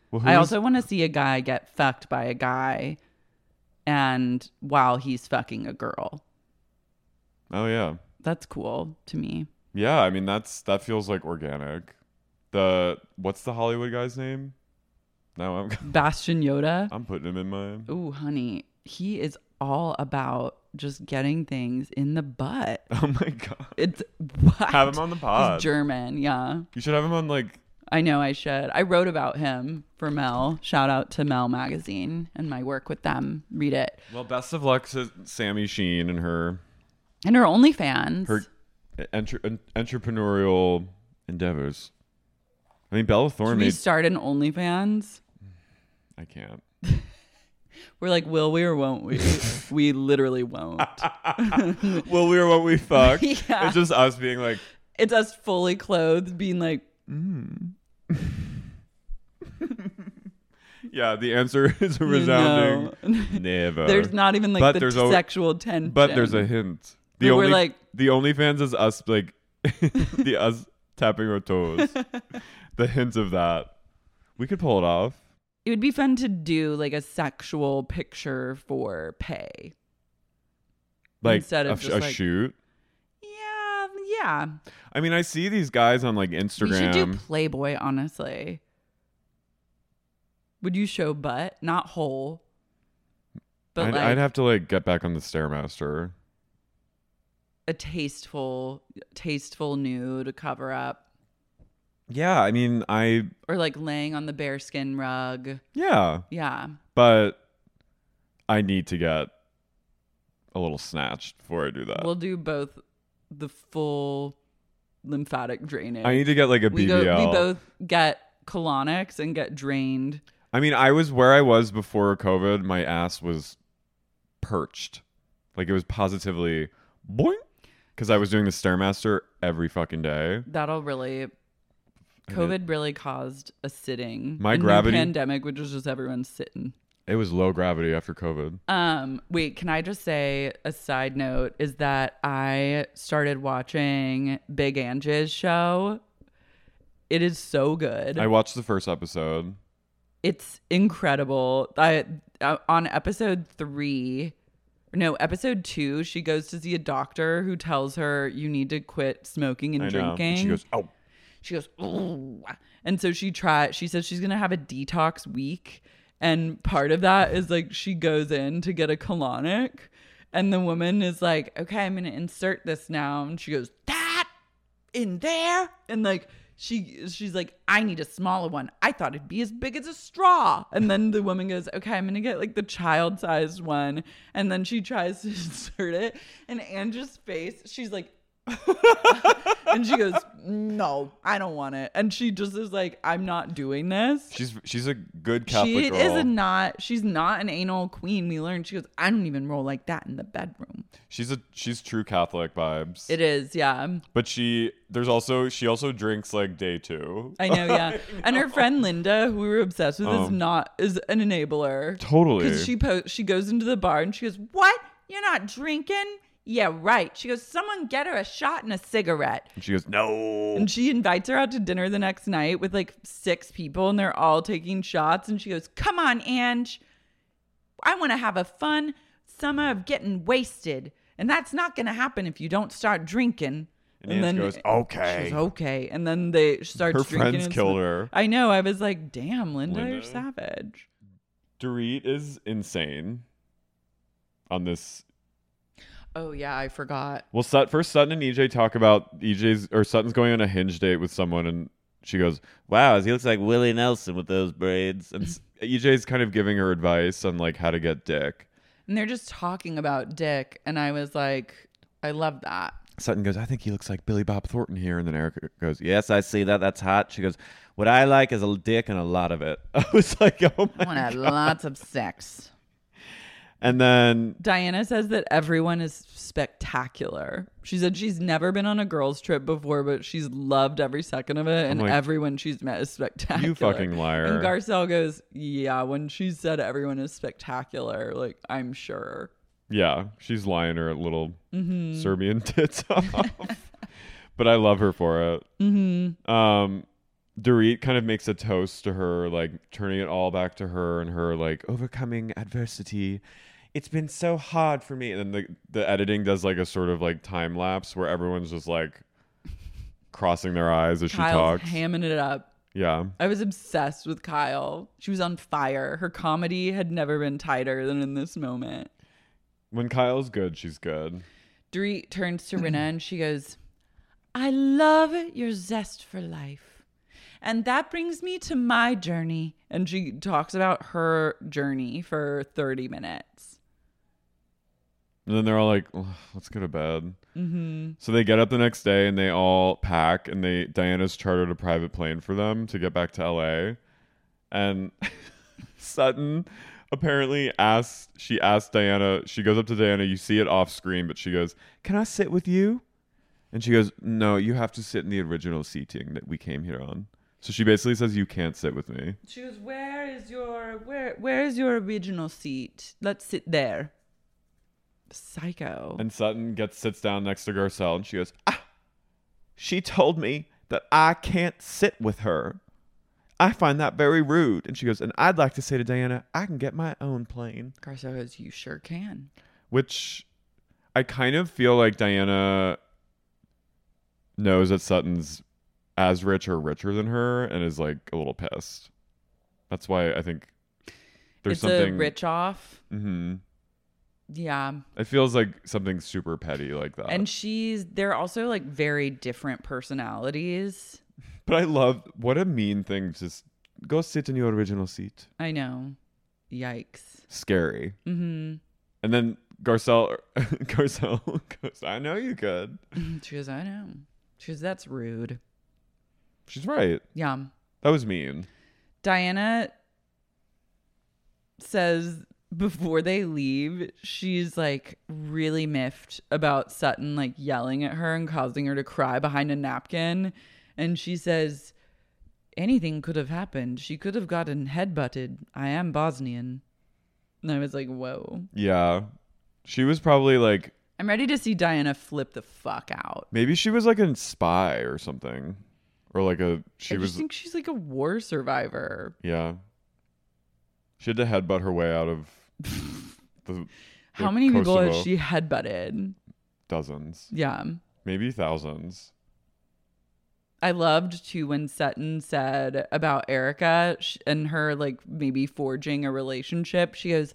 Well, I also want to see a guy get fucked by a guy and while he's fucking a girl. Oh yeah, That's cool to me. yeah. I mean that's that feels like organic. The what's the Hollywood guy's name? No, I'm Bastian Yotta. I'm putting him in my. Ooh, honey, he is all about just getting things in the butt. Oh my god. It's what? Have him on the pod. He's German, yeah. You should have him on like I know I should. I wrote about him for Mel. Shout out to Mel Magazine and my work with them. Read it. Well, best of luck to Sami Sheen and her And her OnlyFans. her entre- entrepreneurial endeavors. I mean, Bella Should Thorne we made. start an OnlyFans? I can't. We're like, will we or won't we? we literally won't. well, we were what we fuck. Yeah. It's just us being like, It's us fully clothed, being like, hmm. yeah. The answer is a No. resounding never. There's not even like But the there's sexual tension. But there's a hint. The we're only like- the OnlyFans is us like the us tapping our toes. the hint of that. We could pull it off. It would be fun to do like a sexual picture for pay. Like Instead of a, just, a like- shoot. Yeah, yeah. I mean, I see these guys on like Instagram. We should do Playboy, honestly. Would you show butt? Not whole. But I'd, like I'd have to like get back on the stairmaster. A tasteful tasteful nude cover up. Yeah, I mean, I Or like laying on the bearskin rug. yeah, Yeah. but I need to get a little snatched before I do that. We'll do both the full lymphatic drainage. I need to get like a we BBL. Go, we both get colonics and get drained. I mean, I was where I was before COVID. My ass was perched, like it was positively boing, because I was doing the stairmaster every fucking day. That'll really. COVID really caused a sitting. My a new gravity- pandemic, which was just everyone sitting. It was low gravity after COVID. Um, wait, can I just say a side note is that I started watching Big Angie's show. It is so good. I watched the first episode. it's incredible. I uh, on episode 3 no, episode 2, she goes to see a doctor who tells her you need to quit smoking and I know. drinking. And she goes, "Oh." She goes, "Ooh." And so she try she says she's going to have a detox week and part of that is like she goes in to get a colonic and the woman is like, "Okay, I'm going to insert this now." And she goes, "That in there?" And like she she's like, "I need a smaller one. I thought it'd be as big as a straw." And then the woman goes, "Okay, I'm to get like the child-sized one." And then she tries to insert it and Angie's face, she's like and she goes, "No, I don't want it." And she just is like, "I'm not doing this." She's she's a good Catholic she girl. is not. She's not an anal queen. We learned. She goes, "I don't even roll like that in the bedroom." she's a she's true Catholic vibes. It is, yeah. But she there's also she also drinks like day two. I know, yeah. And her friend Linda, who we were obsessed with, is Um, not is an enabler. Totally. Because she po- she goes into the bar and she goes, "What? You're not drinking?" Yeah, right. She goes, "Someone get her a shot and a cigarette." And she goes, no. And she invites her out to dinner the next night with like six people and they're all taking shots. And she goes, Come on, Ange. I want to have a fun summer of getting wasted. And that's not going to happen if you don't start drinking. And, Nance goes, okay. She's okay. And then they start Her drinking. friends and killed sm- her. I know. I was like, damn, Linda, you're savage. Dorit is insane on this. Oh, yeah, I forgot. Well, Sut, first Sutton and EJ talk about EJ's or Sutton's going on a hinge date with someone, and she goes, Wow, he looks like Willie Nelson with those braids. and EJ's kind of giving her advice on like how to get dick. And they're just talking about Dick. And I was like, I love that. Sutton goes, I think he looks like Billy Bob Thornton here, and then Erica goes, Yes, I see that. That's hot. She goes, What I like is a dick and a lot of it. I was like, Oh I my. want to have lots of sex. And then Diana says that everyone is spectacular. She said she's never been on a girls' trip before, but she's loved every second of it, and like, everyone she's met is spectacular. "You fucking liar." And Garcelle goes, "Yeah, when she said everyone is spectacular, like I'm sure." Yeah, she's lying her little Mm-hmm. Serbian tits off. but I love her for it. Mm-hmm. Um, Dorit kind of makes a toast to her, like turning it all back to her and her like overcoming adversity. It's been so hard for me. And then the the editing does like a sort of like time lapse where everyone's just like crossing their eyes as she talks. Kyle's hamming it up. yeah. I was obsessed with Kyle. She was on fire. Her comedy had never been tighter than in this moment. When Kyle's good, she's good. Dorit turns to Rinna and she goes, I love your zest for life. And that brings me to my journey. And she talks about her journey for 30 minutes. And then they're all like, "Ugh, "Let's go to bed." Mm-hmm. So they get up the next day and they all pack, and they Diana's chartered a private plane for them to get back to LA. And Sutton apparently asked, she asked Diana, she goes up to Diana, you see it off screen, but she goes, "Can I sit with you?" And she goes, "No, you have to sit in the original seating that we came here on." So she basically says, "You can't sit with me." She goes, Where is your where where is your original seat? Let's sit there. Psycho. And Sutton gets sits down next to Garcelle and she goes, Ah, she told me that I can't sit with her. I find that very rude. And she goes, and I'd like to say to Diana, I can get my own plane. Garcelle goes, You sure can. Which I kind of feel like Diana knows that Sutton's as rich or richer than her and is like a little pissed. That's why I think there's it's something a rich off. hmm Yeah. It feels like something super petty like that. And she's they're also like very different personalities. But I love what a mean thing. Just go sit in your original seat. I know. Yikes. Scary. Mm-hmm. And then Garcelle, Garcelle goes, "I know you could." She goes, I know. She goes, That's rude. She's right. Yeah. That was mean. Diana says before they leave, she's like really miffed about Sutton like yelling at her and causing her to cry behind a napkin. And she says, Anything could have happened. She could have gotten headbutted. I am Bosnian. And I was like, Whoa. Yeah, she was probably like I'm ready to see Diana flip the fuck out. maybe she was like a spy or something, or like a she I was just think she's like a war survivor. yeah. She had to headbutt her way out of the. How many people has she headbutted? Dozens, Yeah. maybe thousands. I loved too when Sutton said about Erica and her like maybe forging a relationship. She goes,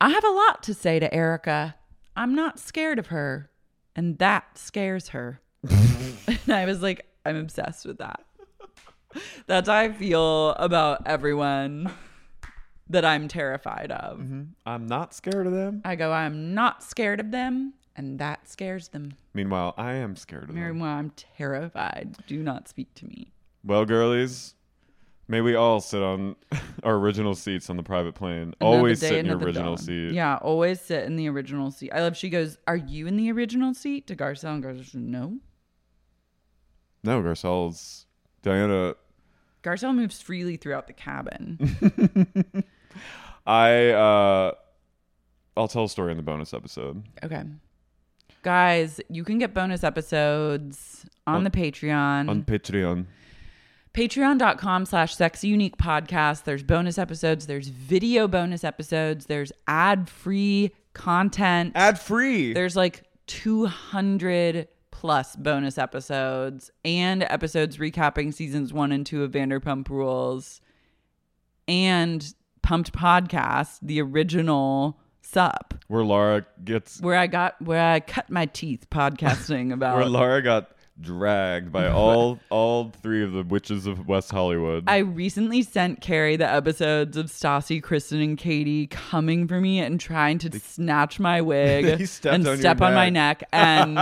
I have a lot to say to Erica. I'm not scared of her. And that scares her. and I was like, I'm obsessed with that. That's how I feel about everyone that I'm terrified of. Mm-hmm. I'm not scared of them. I go, I'm not scared of them. And that scares them. Meanwhile, I am scared of them. Meanwhile, I'm terrified. Do not speak to me. Well, girlies, may we all sit on our original seats on the private plane. Always Another day, sit in your original dawn. seat. Yeah, always sit in the original seat. I love. She goes, "Are you in the original seat?" To Garcelle, and Garcelle goes, "No." No, Garcelle's Diana. Garcelle moves freely throughout the cabin. I uh, I'll tell a story in the bonus episode. okay, guys, you can get bonus episodes on, On- the Patreon. on Patreon. patreon.com slash sex unique podcast there's bonus episodes there's video bonus episodes there's ad-free content Ad free. there's like 200 plus bonus episodes and episodes recapping seasons one and two of Vanderpump Rules and Pumped Podcast, the original sup, Where Laura gets where I got where I cut my teeth podcasting about where Laura got dragged by all all three of the witches of West Hollywood. I recently sent Carrie the episodes of Stassi, Kristen, and Katie coming for me and trying to snatch my wig and on step on my neck. neck, and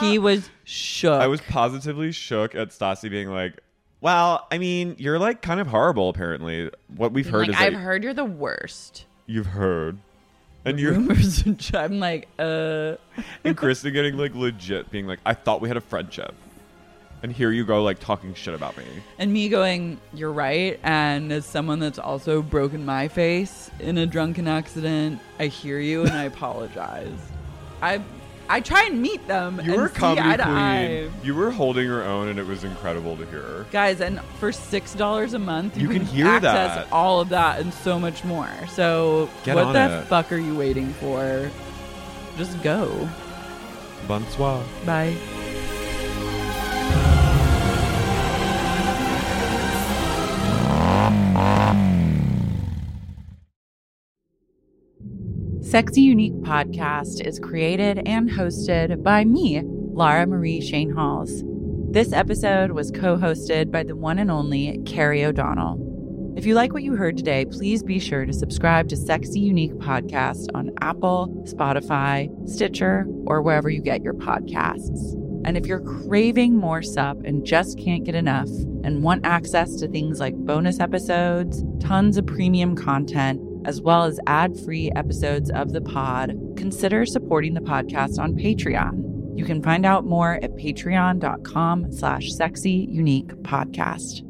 he was shook. I was positively shook at Stassi being like, "Well, I mean, you're like kind of horrible. Apparently, what we've heard like, is I've that heard you're the worst. you've heard, and you're Rumors. and sh- I'm like, uh, and Kristen getting like legit being like, I thought we had a friendship, and here you go like talking shit about me. and me going, you're right. And as someone that's also broken my face in a drunken accident, I hear you and I apologize. I I try and meet them. You and were comedy eye to queen. eye. You were holding your own, and it was incredible to hear. Guys, and for six dollars a month, you, You can hear access that. all of that and so much more. So Get what the it. fuck are you waiting for? Just go. Bonsoir. Bye. Sexy Unique Podcast is created and hosted by me, Lara Marie Schoenhals. This episode was co hosted by the one and only Carrie O'Donnell. If you like what you heard today, please be sure to subscribe to Sexy Unique Podcast on Apple, Spotify, Stitcher, or wherever you get your podcasts. And if you're craving more sup and just can't get enough and want access to things like bonus episodes, tons of premium content, as well as ad-free episodes of the pod, consider supporting the podcast on Patreon. You can find out more at patreon.com slash sexy unique podcast.